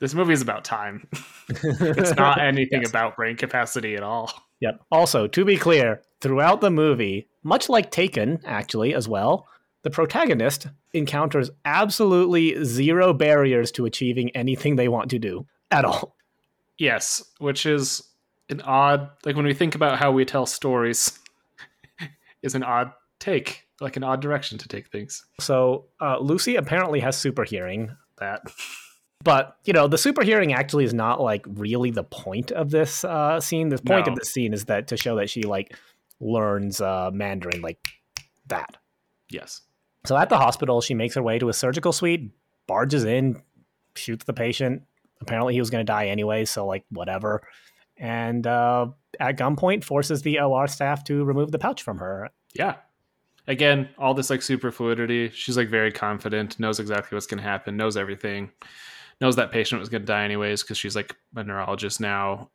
this movie is about time. it's not anything yes. about brain capacity at all. Yep. Also, to be clear, throughout the movie, much like Taken, actually, as well, the protagonist encounters absolutely zero barriers to achieving anything they want to do at all. Yes, which is an odd, like when we think about how we tell stories, is an odd take, like an odd direction to take things. So, uh, Lucy apparently has super hearing. That. But you know, the super hearing actually is not like really the point of this uh, scene. The point no. of this scene is that to show that she like learns uh, Mandarin like that. Yes. So at the hospital, she makes her way to a surgical suite, barges in, shoots the patient. Apparently, he was going to die anyway, so like whatever. And uh, at gunpoint, forces the OR staff to remove the pouch from her. Yeah. Again, all this like super fluidity. She's like very confident, knows exactly what's going to happen, knows everything knows that patient was going to die anyways because she's like a neurologist now.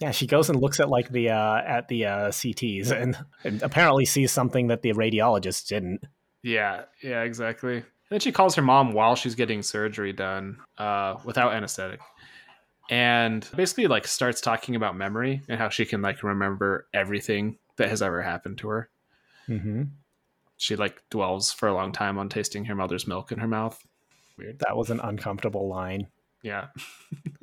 Yeah, she goes and looks at like the uh, at the uh, CTs and, and apparently sees something that the radiologist didn't. Yeah, yeah, exactly. And then she calls her mom while she's getting surgery done uh, without anesthetic, and basically like starts talking about memory and how she can like remember everything that has ever happened to her. Mm-hmm. She like dwells for a long time on tasting her mother's milk in her mouth. Weird. That was an uncomfortable line. Yeah.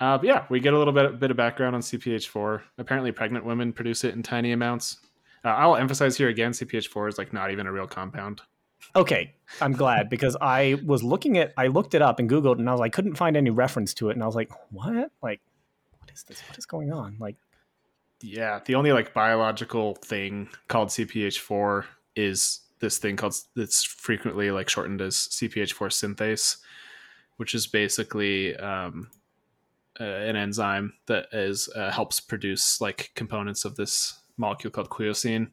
uh, but yeah, we get a little bit, bit of background on CPH4. Apparently, pregnant women produce it in tiny amounts. Uh, I'll emphasize here again CPH4 is like not even a real compound. Okay, I'm glad because I was looking at, I looked it up and Googled and I was like, couldn't find any reference to it. And I was like, what? Like, what is this? What is going on? Like, yeah, the only like biological thing called CPH4 is this thing called that's frequently like shortened as CPH4 synthase, which is basically um, uh, an enzyme that is uh, helps produce like components of this molecule called queuosine,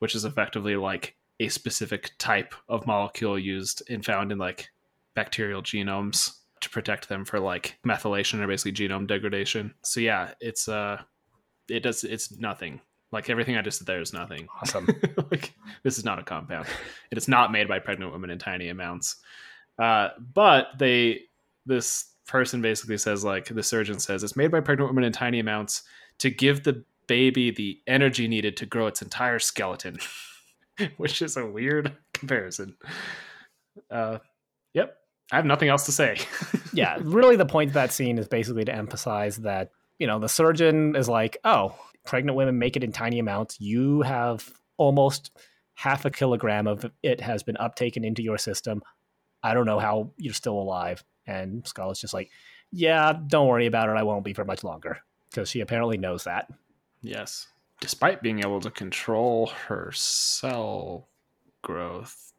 which is effectively like a specific type of molecule used and found in like bacterial genomes to protect them for like methylation or basically genome degradation. So yeah, it's uh it does it's nothing. Like everything I just said there is nothing. Awesome. like this is not a compound. It is not made by pregnant women in tiny amounts. Uh, but they this person basically says like the surgeon says it's made by pregnant women in tiny amounts to give the baby the energy needed to grow its entire skeleton, which is a weird comparison. Uh, yep, I have nothing else to say. yeah, really, the point of that scene is basically to emphasize that you know the surgeon is like, oh, pregnant women make it in tiny amounts. You have almost half a kilogram of it has been uptaken into your system. I don't know how you're still alive. And Scarlett's just like, yeah, don't worry about it. I won't be for much longer because she apparently knows that. Yes. Despite being able to control her cell growth.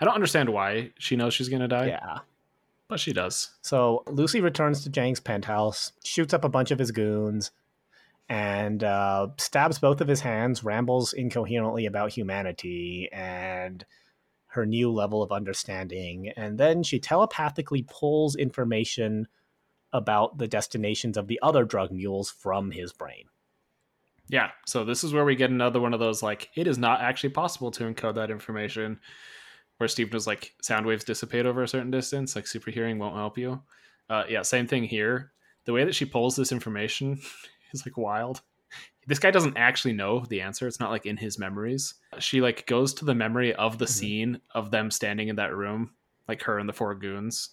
I don't understand why she knows she's going to die. Yeah. But she does. So Lucy returns to Jang's penthouse, shoots up a bunch of his goons, and uh, stabs both of his hands, rambles incoherently about humanity and her new level of understanding. And then she telepathically pulls information about the destinations of the other drug mules from his brain. Yeah. So this is where we get another one of those like it is not actually possible to encode that information. Where Steve was like sound waves dissipate over a certain distance, like super hearing won't help you. Uh, yeah, same thing here. The way that she pulls this information is like wild. This guy doesn't actually know the answer. It's not like in his memories. She like goes to the memory of the mm-hmm. scene of them standing in that room, like her and the four goons.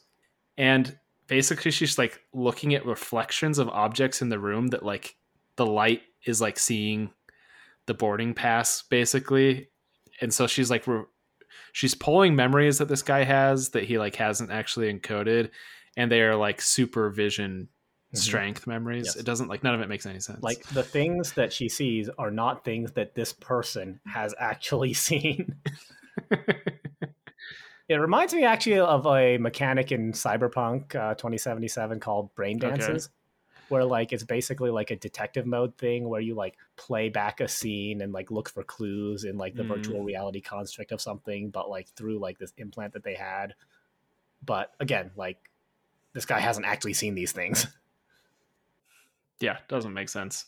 And basically she's like looking at reflections of objects in the room that like the light is like seeing the boarding pass basically and so she's like re- she's pulling memories that this guy has that he like hasn't actually encoded and they are like supervision mm-hmm. strength memories yes. it doesn't like none of it makes any sense like the things that she sees are not things that this person has actually seen it reminds me actually of a mechanic in cyberpunk uh, 2077 called brain dances okay where like it's basically like a detective mode thing where you like play back a scene and like look for clues in like the mm. virtual reality construct of something but like through like this implant that they had but again like this guy hasn't actually seen these things yeah doesn't make sense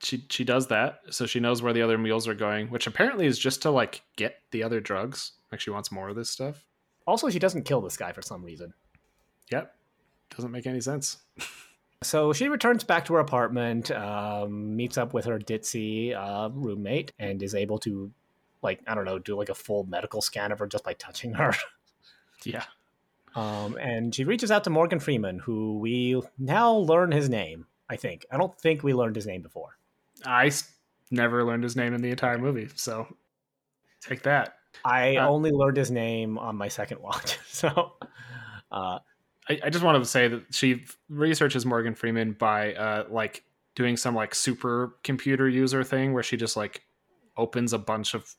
she she does that so she knows where the other mules are going which apparently is just to like get the other drugs like she wants more of this stuff also she doesn't kill this guy for some reason yep doesn't make any sense So she returns back to her apartment, um, meets up with her ditzy uh, roommate, and is able to, like, I don't know, do like a full medical scan of her just by touching her. yeah. Um, and she reaches out to Morgan Freeman, who we now learn his name. I think. I don't think we learned his name before. I never learned his name in the entire movie, so take that. I uh, only learned his name on my second watch. So, uh, I, I just wanted to say that she researches Morgan Freeman by uh, like doing some like super computer user thing where she just like opens a bunch of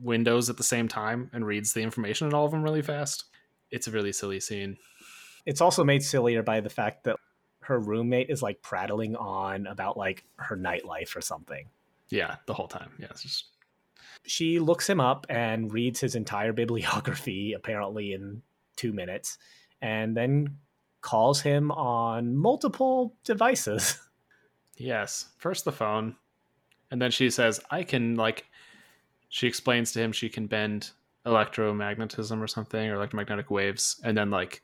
windows at the same time and reads the information in all of them really fast. It's a really silly scene. It's also made sillier by the fact that her roommate is like prattling on about like her nightlife or something. Yeah, the whole time. Yeah, just she looks him up and reads his entire bibliography apparently in 2 minutes and then calls him on multiple devices. Yes. First the phone, and then she says, I can, like, she explains to him she can bend electromagnetism or something, or electromagnetic waves, and then, like,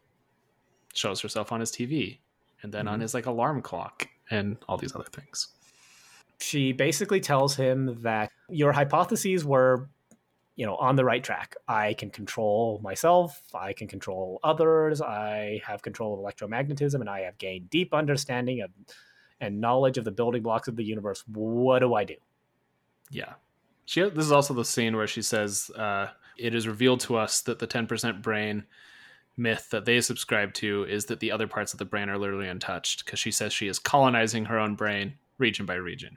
shows herself on his TV, and then mm-hmm. on his, like, alarm clock, and all these other things. She basically tells him that your hypotheses were you know on the right track. I can control myself. I can control others. I have control of electromagnetism and i have gained deep understanding of and knowledge of the building blocks of the universe. What do i do? Yeah. She this is also the scene where she says uh, it is revealed to us that the 10% brain myth that they subscribe to is that the other parts of the brain are literally untouched because she says she is colonizing her own brain region by region.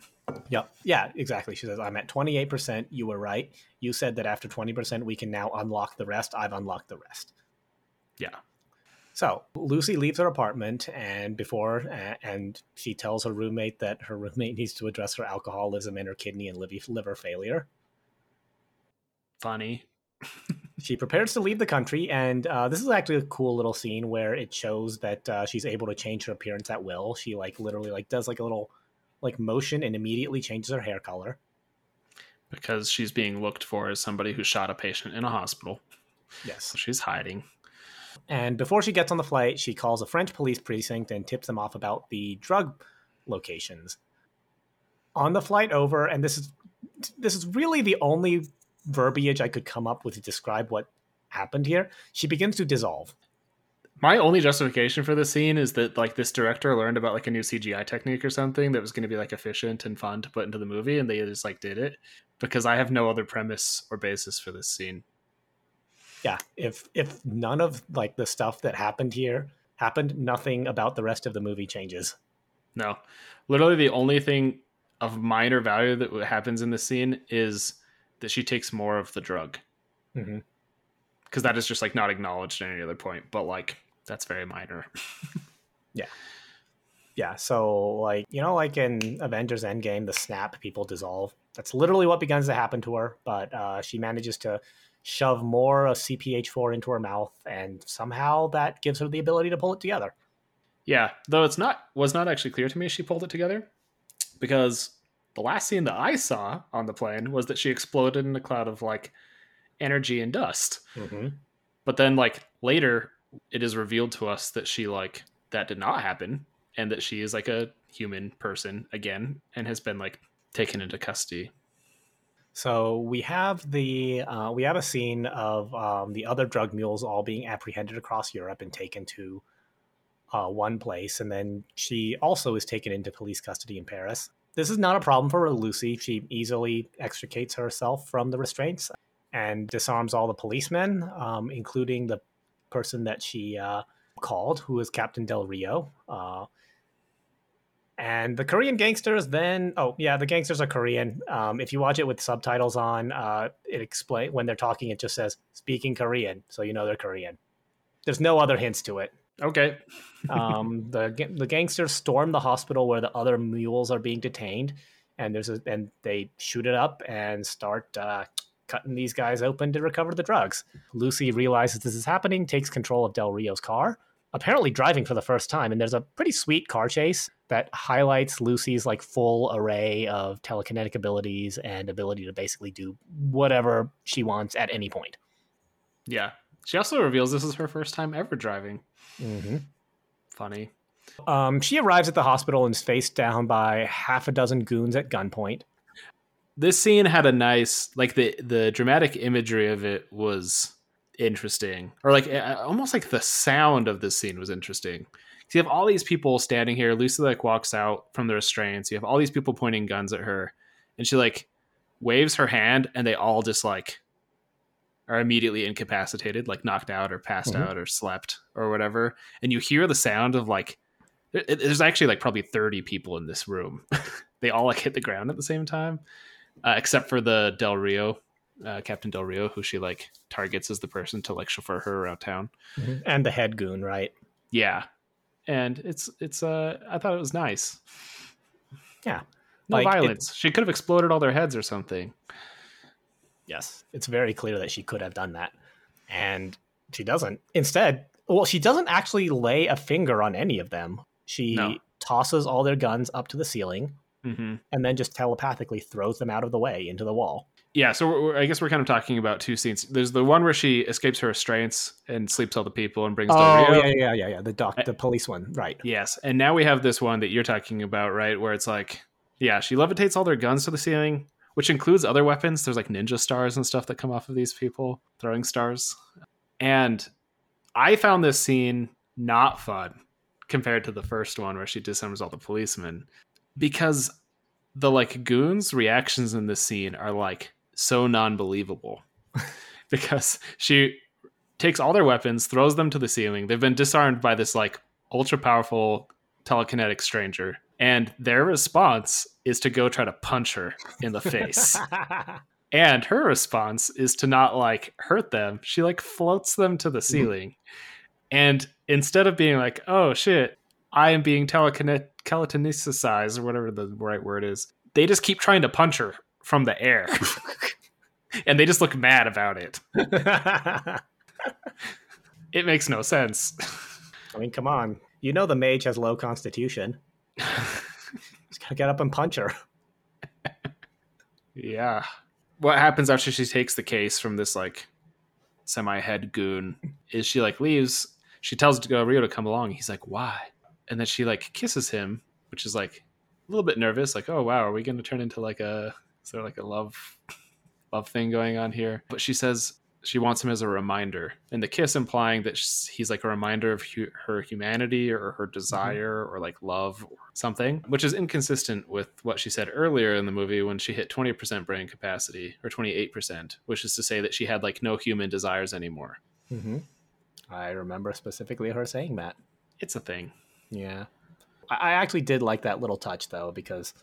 Yep. Yeah, exactly. She says, I'm at 28%. You were right. You said that after 20%, we can now unlock the rest. I've unlocked the rest. Yeah. So Lucy leaves her apartment and before, and she tells her roommate that her roommate needs to address her alcoholism and her kidney and liver failure. Funny. she prepares to leave the country, and uh, this is actually a cool little scene where it shows that uh, she's able to change her appearance at will. She like literally like does like a little like motion and immediately changes her hair color because she's being looked for as somebody who shot a patient in a hospital. Yes, so she's hiding. And before she gets on the flight, she calls a French police precinct and tips them off about the drug locations. On the flight over, and this is this is really the only verbiage I could come up with to describe what happened here. She begins to dissolve. My only justification for this scene is that like this director learned about like a new CGI technique or something that was going to be like efficient and fun to put into the movie, and they just like did it because I have no other premise or basis for this scene yeah, if if none of like the stuff that happened here happened, nothing about the rest of the movie changes. No, literally the only thing of minor value that happens in the scene is that she takes more of the drug. Because mm-hmm. that is just like not acknowledged at any other point, but like that's very minor. yeah. Yeah, so like you know, like in Avengers Endgame, the snap people dissolve. That's literally what begins to happen to her, but uh, she manages to shove more of CPH4 into her mouth, and somehow that gives her the ability to pull it together. Yeah, though it's not was not actually clear to me she pulled it together because the last scene that I saw on the plane was that she exploded in a cloud of like energy and dust. Mm-hmm. But then like later it is revealed to us that she like that did not happen and that she is like a human person again and has been like taken into custody so we have the uh, we have a scene of um, the other drug mules all being apprehended across Europe and taken to uh, one place, and then she also is taken into police custody in Paris. This is not a problem for Lucy. She easily extricates herself from the restraints and disarms all the policemen, um, including the person that she uh, called, who is Captain Del Rio. Uh, and the Korean gangsters then, oh yeah, the gangsters are Korean. Um, if you watch it with subtitles on, uh, it explain when they're talking, it just says speaking Korean, so you know they're Korean. There's no other hints to it. Okay. um, the the gangsters storm the hospital where the other mules are being detained, and there's a and they shoot it up and start uh, cutting these guys open to recover the drugs. Lucy realizes this is happening, takes control of Del Rio's car, apparently driving for the first time, and there's a pretty sweet car chase that highlights Lucy's like full array of telekinetic abilities and ability to basically do whatever she wants at any point. Yeah. She also reveals this is her first time ever driving. Mm-hmm. Funny. Um, she arrives at the hospital and is faced down by half a dozen goons at gunpoint. This scene had a nice, like the the dramatic imagery of it was interesting, or like almost like the sound of this scene was interesting so you have all these people standing here. Lucy like walks out from the restraints. You have all these people pointing guns at her, and she like waves her hand, and they all just like are immediately incapacitated, like knocked out or passed mm-hmm. out or slept or whatever. And you hear the sound of like there's actually like probably 30 people in this room. they all like hit the ground at the same time, uh, except for the Del Rio, uh, Captain Del Rio, who she like targets as the person to like chauffeur her around town, mm-hmm. and the head goon, right? Yeah, and it's it's uh I thought it was nice. Yeah, no like violence. It, she could have exploded all their heads or something. Yes, it's very clear that she could have done that, and she doesn't. Instead, well, she doesn't actually lay a finger on any of them. She no. tosses all their guns up to the ceiling, mm-hmm. and then just telepathically throws them out of the way into the wall yeah, so we're, we're, I guess we're kind of talking about two scenes. There's the one where she escapes her restraints and sleeps all the people and brings. Oh yeah, yeah, yeah, yeah. The doc, the police one, right? Yes, and now we have this one that you're talking about, right? Where it's like, yeah, she levitates all their guns to the ceiling, which includes other weapons. There's like ninja stars and stuff that come off of these people throwing stars, and I found this scene not fun compared to the first one where she disarms all the policemen because the like goons reactions in this scene are like so non-believable because she takes all their weapons, throws them to the ceiling. They've been disarmed by this like ultra powerful telekinetic stranger, and their response is to go try to punch her in the face. and her response is to not like hurt them. She like floats them to the mm-hmm. ceiling. And instead of being like, "Oh shit, I am being telekinet or whatever the right word is," they just keep trying to punch her from the air. and they just look mad about it. it makes no sense. I mean, come on. You know the mage has low constitution. Get up and punch her. yeah. What happens after she takes the case from this like semi head goon is she like leaves. She tells Rio to come along. He's like, why? And then she like kisses him, which is like a little bit nervous. Like, oh wow, are we going to turn into like a is there like a love love thing going on here? But she says, she wants him as a reminder and the kiss implying that he's like a reminder of hu- her humanity or her mm-hmm. desire mm-hmm. or like love or something which is inconsistent with what she said earlier in the movie when she hit 20% brain capacity or 28% which is to say that she had like no human desires anymore mm-hmm. i remember specifically her saying that it's a thing yeah I-, I actually did like that little touch though because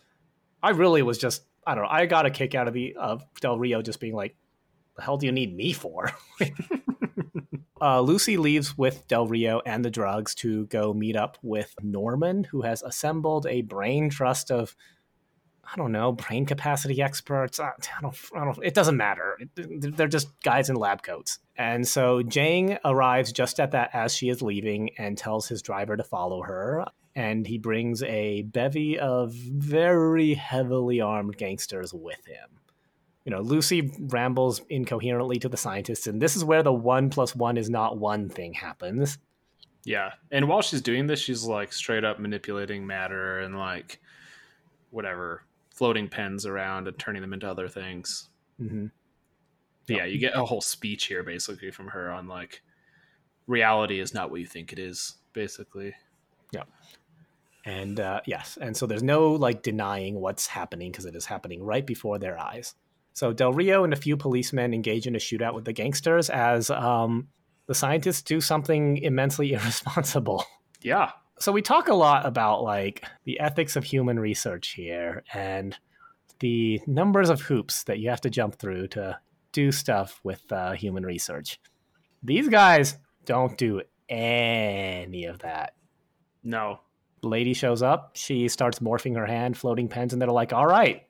i really was just i don't know i got a kick out of the of del rio just being like the hell do you need me for? uh, Lucy leaves with Del Rio and the drugs to go meet up with Norman, who has assembled a brain trust of, I don't know, brain capacity experts. I, I, don't, I don't, it doesn't matter. They're just guys in lab coats. And so Jang arrives just at that as she is leaving and tells his driver to follow her. And he brings a bevy of very heavily armed gangsters with him you know, Lucy rambles incoherently to the scientists, and this is where the one plus one is not one thing happens. Yeah. And while she's doing this, she's like straight up manipulating matter and like whatever, floating pens around and turning them into other things. Mm-hmm. Yeah, you get a whole speech here basically from her on like reality is not what you think it is, basically. Yeah. And uh, yes, and so there's no like denying what's happening because it is happening right before their eyes. So Del Rio and a few policemen engage in a shootout with the gangsters as um, the scientists do something immensely irresponsible. Yeah. So we talk a lot about like the ethics of human research here and the numbers of hoops that you have to jump through to do stuff with uh, human research. These guys don't do any of that. No. Lady shows up. She starts morphing her hand, floating pens, and they're like, all right,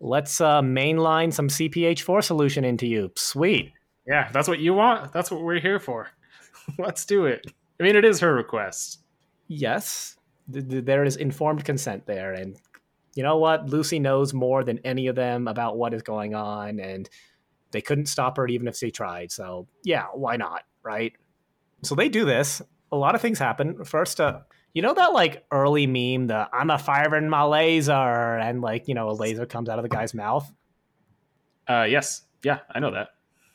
let's uh, mainline some CPH4 solution into you. Sweet. Yeah, that's what you want. That's what we're here for. let's do it. I mean, it is her request. Yes, th- th- there is informed consent there, and you know what? Lucy knows more than any of them about what is going on, and they couldn't stop her even if they tried. So yeah, why not? Right? So they do this. A lot of things happen. First, uh, you know that like early meme, the I'm a firing my laser, and like, you know, a laser comes out of the guy's mouth? Uh yes. Yeah, I know that.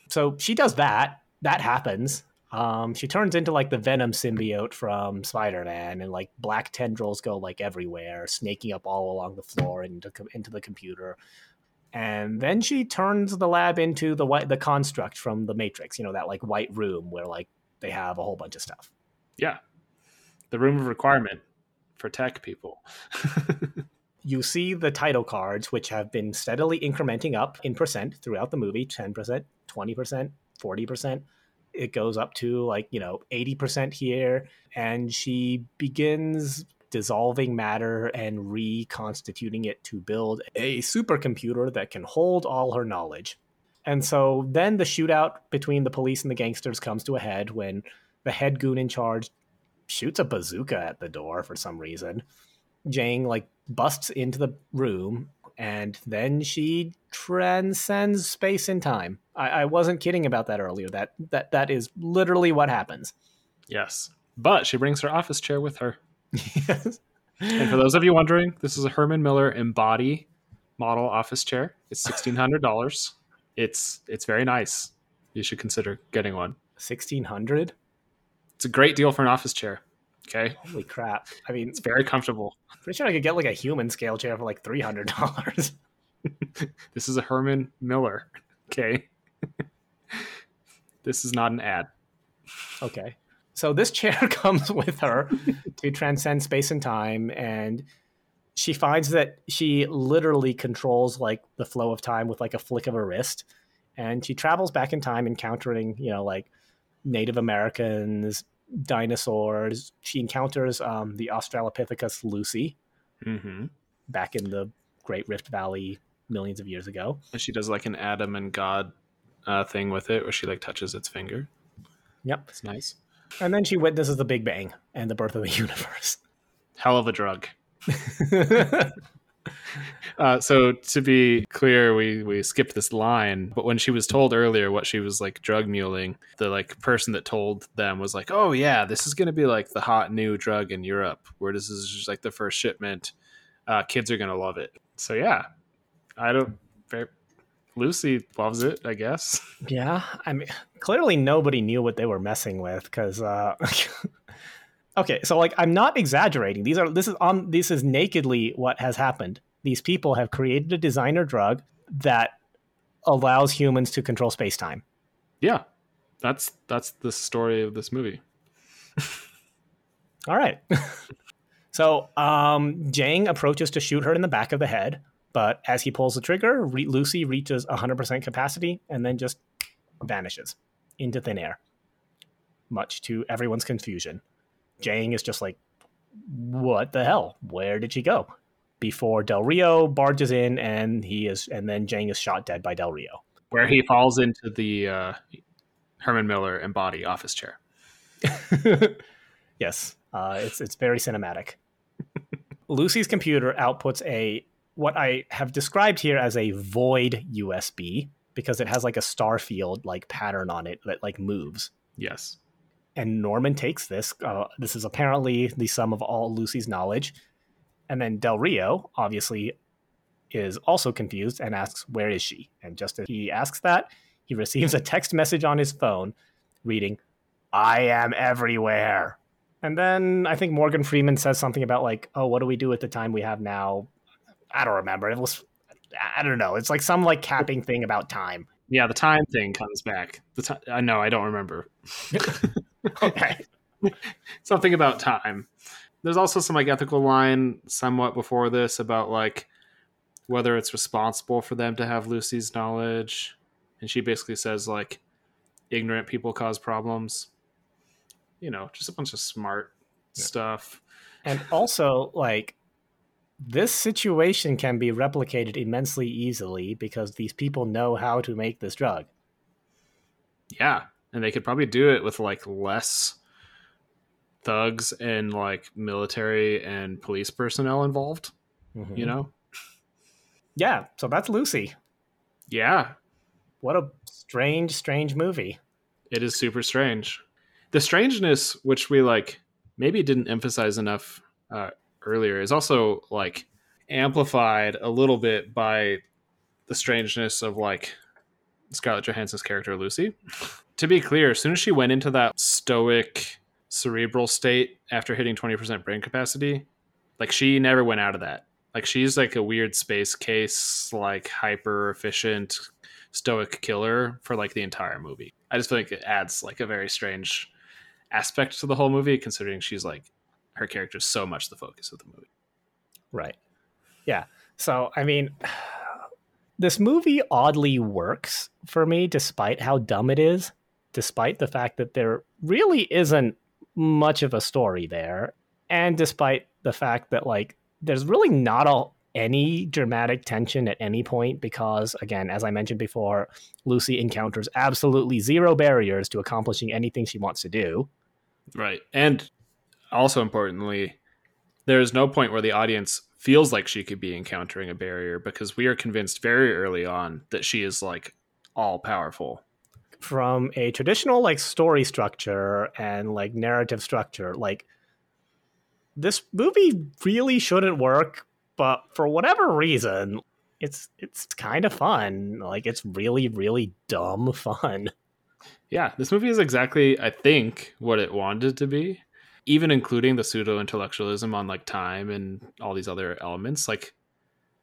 So she does that. That happens. Um, she turns into like the Venom symbiote from Spider-Man, and like black tendrils go like everywhere, snaking up all along the floor into into the computer. And then she turns the lab into the white the construct from the Matrix. You know that like white room where like they have a whole bunch of stuff. Yeah, the room of requirement for tech people. you see the title cards, which have been steadily incrementing up in percent throughout the movie 10%, 20%, 40%. It goes up to like, you know, 80% here. And she begins dissolving matter and reconstituting it to build a supercomputer that can hold all her knowledge. And so then the shootout between the police and the gangsters comes to a head when the head goon in charge shoots a bazooka at the door for some reason. Jang like busts into the room and then she transcends space and time. I, I wasn't kidding about that earlier. That that that is literally what happens. Yes. But she brings her office chair with her. yes. And for those of you wondering, this is a Herman Miller Embody model office chair. It's sixteen hundred dollars. It's it's very nice. You should consider getting one. Sixteen hundred? It's a great deal for an office chair. Okay. Holy crap. I mean, it's very comfortable. Pretty sure I could get like a human scale chair for like $300. this is a Herman Miller. Okay. this is not an ad. Okay. So this chair comes with her to transcend space and time, and she finds that she literally controls like the flow of time with like a flick of her wrist. And she travels back in time, encountering, you know, like Native Americans, dinosaurs. She encounters um, the Australopithecus Lucy Mm-hmm. back in the Great Rift Valley millions of years ago. And she does like an Adam and God uh, thing with it, where she like touches its finger. Yep. It's nice. And then she witnesses the Big Bang and the birth of the universe. Hell of a drug. Uh, so to be clear, we we skipped this line, but when she was told earlier what she was like drug muling, the like person that told them was like, "Oh yeah, this is gonna be like the hot new drug in Europe, where this is just like the first shipment. Uh, kids are gonna love it." So yeah, I don't. Very, Lucy loves it, I guess. Yeah, I mean, clearly nobody knew what they were messing with because. Uh, okay, so like, I'm not exaggerating. These are this is on this is nakedly what has happened. These people have created a designer drug that allows humans to control space time. Yeah, that's that's the story of this movie. All right. so um, Jang approaches to shoot her in the back of the head, but as he pulls the trigger, Re- Lucy reaches 100% capacity and then just vanishes into thin air, much to everyone's confusion. Jang is just like, what the hell? Where did she go? Before Del Rio barges in and he is, and then Jang is shot dead by Del Rio. Where he falls into the uh, Herman Miller Embody office chair. yes, uh, it's it's very cinematic. Lucy's computer outputs a what I have described here as a void USB because it has like a star field like pattern on it that like moves. Yes. And Norman takes this. Uh, this is apparently the sum of all Lucy's knowledge. And then Del Rio obviously is also confused and asks, "Where is she?" And just as he asks that, he receives a text message on his phone reading, I am everywhere. And then I think Morgan Freeman says something about like, oh, what do we do with the time we have now? I don't remember. It was I don't know. It's like some like capping thing about time. Yeah, the time thing comes back. The time I know, I don't remember. Okay. Something about time. There's also some like ethical line somewhat before this about like whether it's responsible for them to have Lucy's knowledge. And she basically says like ignorant people cause problems. You know, just a bunch of smart Yeah. stuff. And also like this situation can be replicated immensely easily because these people know how to make this drug. Yeah. And they could probably do it with like less thugs and like military and police personnel involved, Mhm. you know? Yeah, so that's Lucy. Yeah. What a strange, strange movie. It is super strange. The strangeness, which we like maybe didn't emphasize enough uh, earlier, is also like amplified a little bit by the strangeness of like Scarlett Johansson's character Lucy. to be clear, as soon as she went into that stoic cerebral state after hitting 20% brain capacity, like she never went out of that. Like she's like a weird space case, like hyper efficient stoic killer for like the entire movie. I just think it adds like a very strange aspect to the whole movie, considering she's like her character's so much the focus of the movie. Right. Yeah. So, I mean, this movie oddly works for me despite how dumb it is, despite the fact that there really isn't much of a story there, and despite the fact that, like, there's really not a, any dramatic tension at any point because, again, as I mentioned before, Lucy encounters absolutely zero barriers to accomplishing anything she wants to do. Right. And also importantly, there is no point where the audience feels like she could be encountering a barrier because we are convinced very early on that she is like all powerful. From a traditional like story structure and like narrative structure like this movie really shouldn't work but for whatever reason it's it's kind of fun like it's really really dumb fun Yeah, this movie is exactly, I think, what it wanted to be, even including the pseudo intellectualism on like time and all these other elements. Like,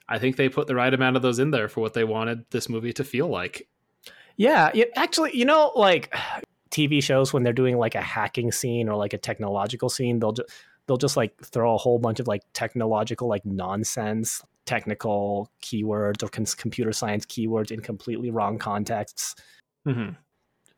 I think they put the right amount of those in there for what they wanted this movie to feel like. Yeah it, actually you know like TV shows when they're doing like a hacking scene or like a technological scene, they'll just they'll just like throw a whole bunch of like technological like nonsense technical keywords or computer science keywords in completely wrong contexts. Mm-hmm.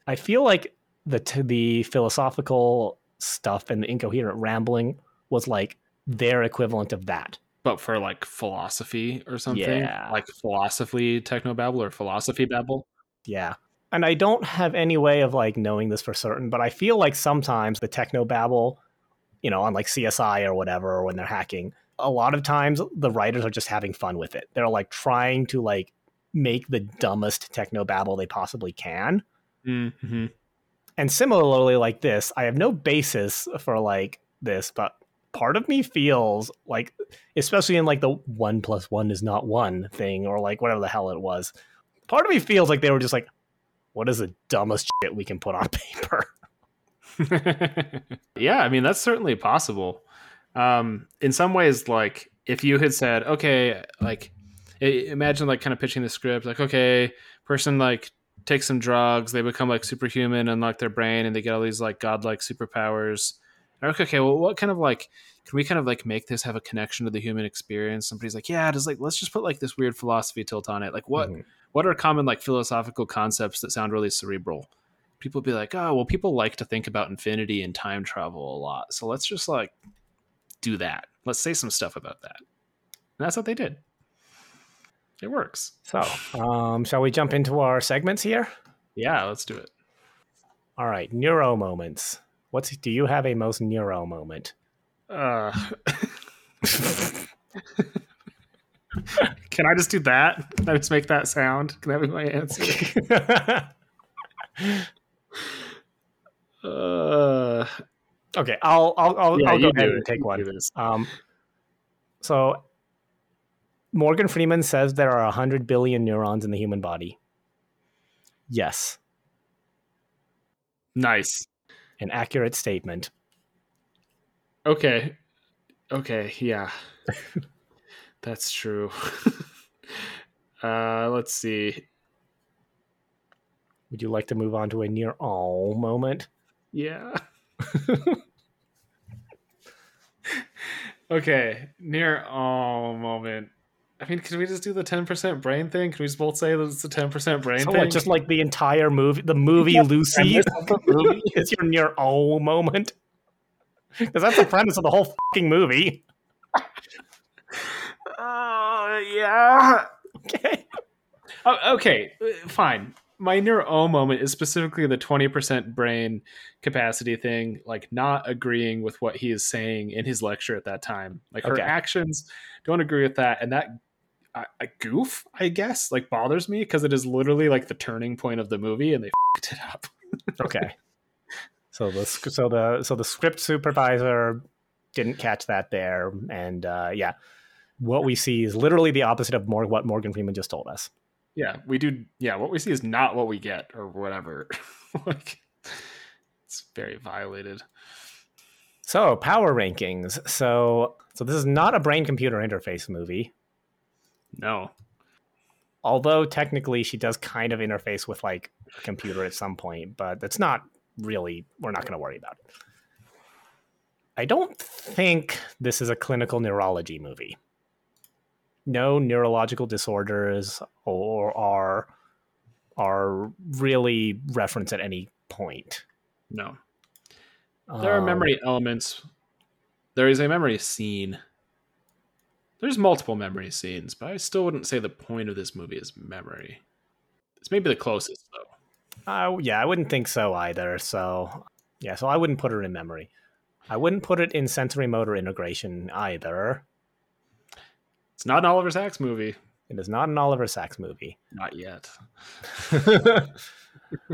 I feel like the t- the philosophical stuff and the incoherent rambling was like their equivalent of that. But for like philosophy or something, Yeah. like philosophy technobabble or philosophy babble. Yeah. And I don't have any way of like knowing this for certain, but I feel like sometimes the techno babble, you know, on like CSI or whatever, or when they're hacking, a lot of times the writers are just having fun with it. They're like trying to like make the dumbest techno babble they possibly can. Mm-hmm. And similarly, like this, I have no basis for like this, but part of me feels like, especially in like the one plus one is not one thing, or like whatever the hell it was, part of me feels like they were just like, what is the dumbest shit we can put on paper? yeah, I mean that's certainly possible. Um, in some ways, like if you had said, okay, like imagine like kind of pitching the script, like okay, person like takes some drugs, they become like superhuman, unlock their brain, and they get all these like godlike superpowers. And okay, okay, well, what kind of like can we kind of like make this have a connection to the human experience? Somebody's like, yeah, just like let's just put like this weird philosophy tilt on it. Like what Mhm. what are common like philosophical concepts that sound really cerebral? People be like, oh, well, people like to think about infinity and time travel a lot. So let's just like do that. Let's say some stuff about that. And that's what they did. It works. So, um, shall we jump into our segments here? Yeah, let's do it. All right, neuro moments. What's do you have a most neuro moment? Uh, can I just do that? Can I just make that sound? Can that be my answer? Uh, okay, I'll I'll I'll, yeah, I'll go ahead and take one. this. Um, so Morgan Freeman says there are 100 billion neurons in the human body. Yes, Nice. An accurate statement. Okay. Okay, yeah. That's true. uh let's see. Would you like to move on to a near all moment? Yeah. okay, near all moment. I mean, can we just do the 10% brain thing? Can we just both say that it's the 10% brain So thing? what, just like the entire movie, the movie Yeah, Lucy premise of the movie? is your near all moment? Because that's the premise of the whole fucking movie. Oh, yeah. Okay. Oh, okay, uh, fine. My near O moment is specifically the 20% brain capacity thing, like not agreeing with what he is saying in his lecture at that time. Like her actions don't agree with that. And that a, a goof, I guess, like bothers me because it is literally like the turning point of the movie and they fucked it up. Okay. So the so the so the script supervisor didn't catch that there, and uh, yeah, what we see is literally the opposite of more what Morgan Freeman just told us. Yeah, we do. Yeah, what we see is not what we get or whatever. like, it's very violated. So power rankings. So so this is not a brain computer interface movie, No. although technically she does kind of interface with like a computer at some point, but that's not really. We're not going to worry about it. I don't think this is a clinical neurology movie. No neurological disorders or are are really referenced at any point. No. There are Um, memory elements. There is a memory scene. There's multiple memory scenes, but I still wouldn't say the point of this movie is memory. It's maybe the closest though. Uh, yeah, I wouldn't think so either. So, yeah, so I wouldn't put it in memory. I wouldn't put it in sensory motor integration either. It's not an Oliver Sacks movie. It is not an Oliver Sacks movie. Not yet.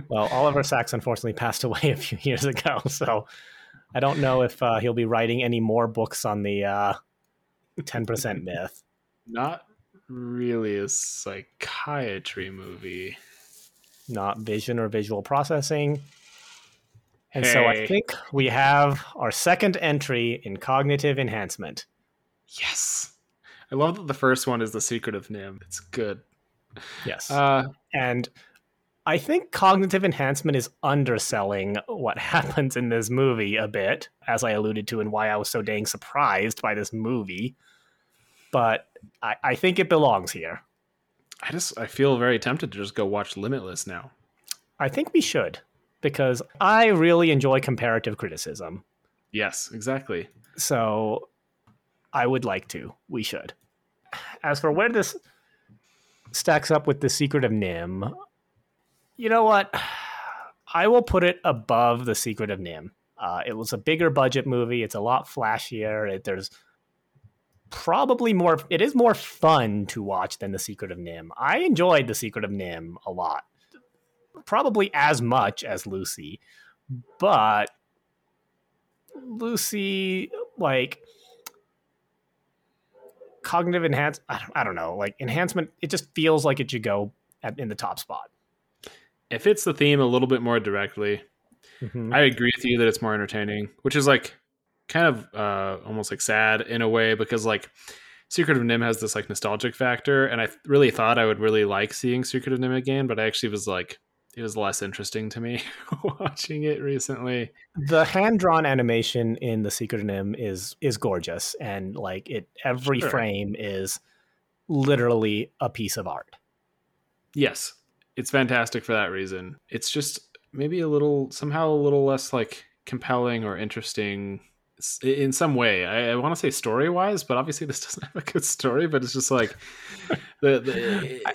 well, Oliver Sacks unfortunately passed away a few years ago, so I don't know if uh, he'll be writing any more books on the uh, 10% myth. Not really a psychiatry movie. Not vision or visual processing. And so I think we have our second entry in cognitive enhancement. Yes. I love that the first one is the secret of NIMH. It's good. Yes. Uh and I think cognitive enhancement is underselling what happens in this movie a bit, as I alluded to, and why I was so dang surprised by this movie. But I, I think it belongs here. I just I feel very tempted to just go watch Limitless now. I think we should because I really enjoy comparative criticism. Yes, exactly. So I would like to. We should. As for where this stacks up with The Secret of NIMH, you know what? I will put it above The Secret of NIMH. Uh, it was a bigger budget movie. It's a lot flashier. It, there's probably more. It is more fun to watch than The Secret of NIMH. I enjoyed The Secret of NIMH a lot, probably as much as Lucy, but Lucy like cognitive enhance. I don't, I don't know, like enhancement. It just feels like it should go at, in the top spot. It fits the theme a little bit more directly. Mm-hmm. I agree with you that it's more entertaining, which is like kind of uh, almost like sad in a way because like Secret of NIMH has this like nostalgic factor, and I really thought I would really like seeing Secret of NIMH again, but I actually was like it was less interesting to me watching it recently. The hand drawn animation in The Secret of NIMH is is gorgeous, and like it, every sure. frame is literally a piece of art. Yes, it's fantastic for that reason. It's just maybe a little somehow a little less like compelling or interesting in some way. I, I want to say story wise, but obviously this doesn't have a good story. But it's just like the, the I,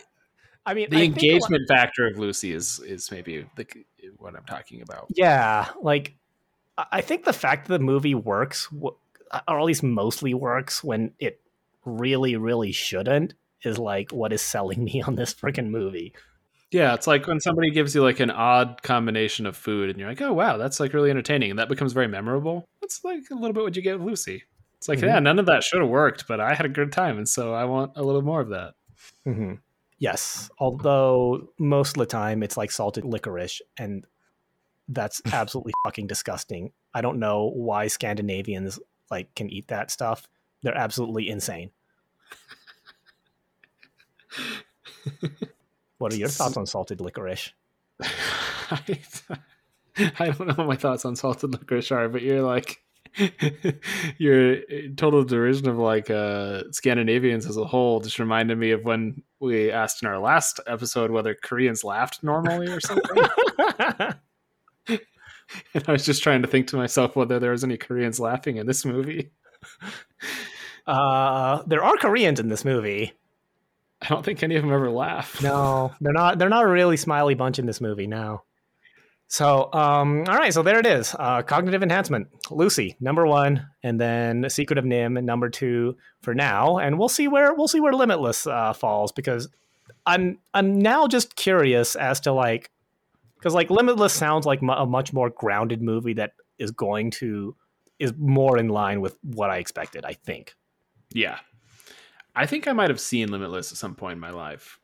I mean, the I engagement lot, factor of Lucy is is maybe the, what I'm talking about. Yeah, like I think the fact that the movie works, or at least mostly works, when it really, really shouldn't, is like what is selling me on this freaking movie. Yeah, it's like when somebody gives you like an odd combination of food, and you're like, "Oh wow, that's like really entertaining," and that becomes very memorable. It's like a little bit what you get with Lucy. It's like, mm-hmm. yeah, none of that should have worked, but I had a good time, and so I want a little more of that. Mm-hmm. Yes, although most of the time it's like salted licorice, and that's absolutely fucking disgusting. I don't know why Scandinavians like can eat that stuff. They're absolutely insane. what are your thoughts on salted licorice? I, I don't know what my thoughts on salted licorice are, but you're like your total derision of like uh Scandinavians as a whole just reminded me of when we asked in our last episode whether Koreans laughed normally or something. and I was just trying to think to myself whether there was any Koreans laughing in this movie. Uh, there are Koreans in this movie. I don't think any of them ever laugh. No, they're not. They're not a really smiley bunch in this movie. No. So, um, all right, so there it is. Uh, cognitive enhancement, Lucy, number one, and then Secret of NIMH, number two for now, and we'll see where we'll see where Limitless uh, falls because I'm I'm now just curious as to like because like Limitless sounds like a much more grounded movie that is going to is more in line with what I expected. I think. Yeah, I think I might have seen Limitless at some point in my life.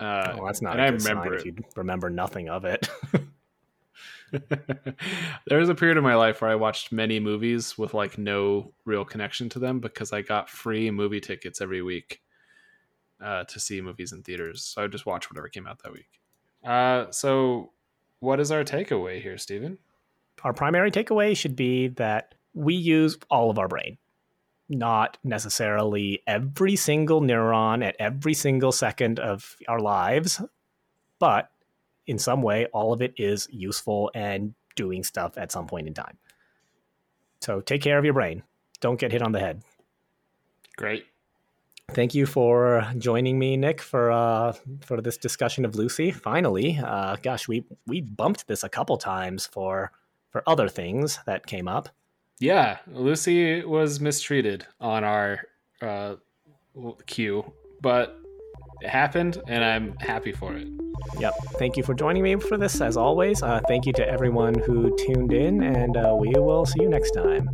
Uh, oh, that's not. I remember if you remember nothing of it. there was a period of my life where I watched many movies with like no real connection to them because I got free movie tickets every week uh, to see movies in theaters. So I would just watch whatever came out that week. Uh, so, what is our takeaway here, Stephen? Our primary takeaway should be that we use all of our brain, not necessarily every single neuron at every single second of our lives, but in some way, all of it is useful and doing stuff at some point in time. So take care of your brain. Don't get hit on the head. Great. Thank you for joining me, Nick, for uh, for this discussion of Lucy. Finally, uh, gosh, we we bumped this a couple times for for other things that came up. Yeah, Lucy was mistreated on our uh, queue, but it happened, and I'm happy for it. Yep. Thank you for joining me for this, as always. Uh, thank you to everyone who tuned in, and uh, we will see you next time.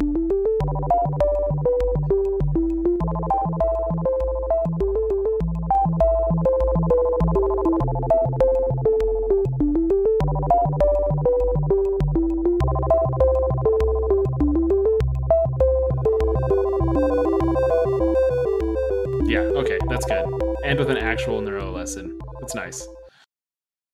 And with an actual neuro lesson. That's nice.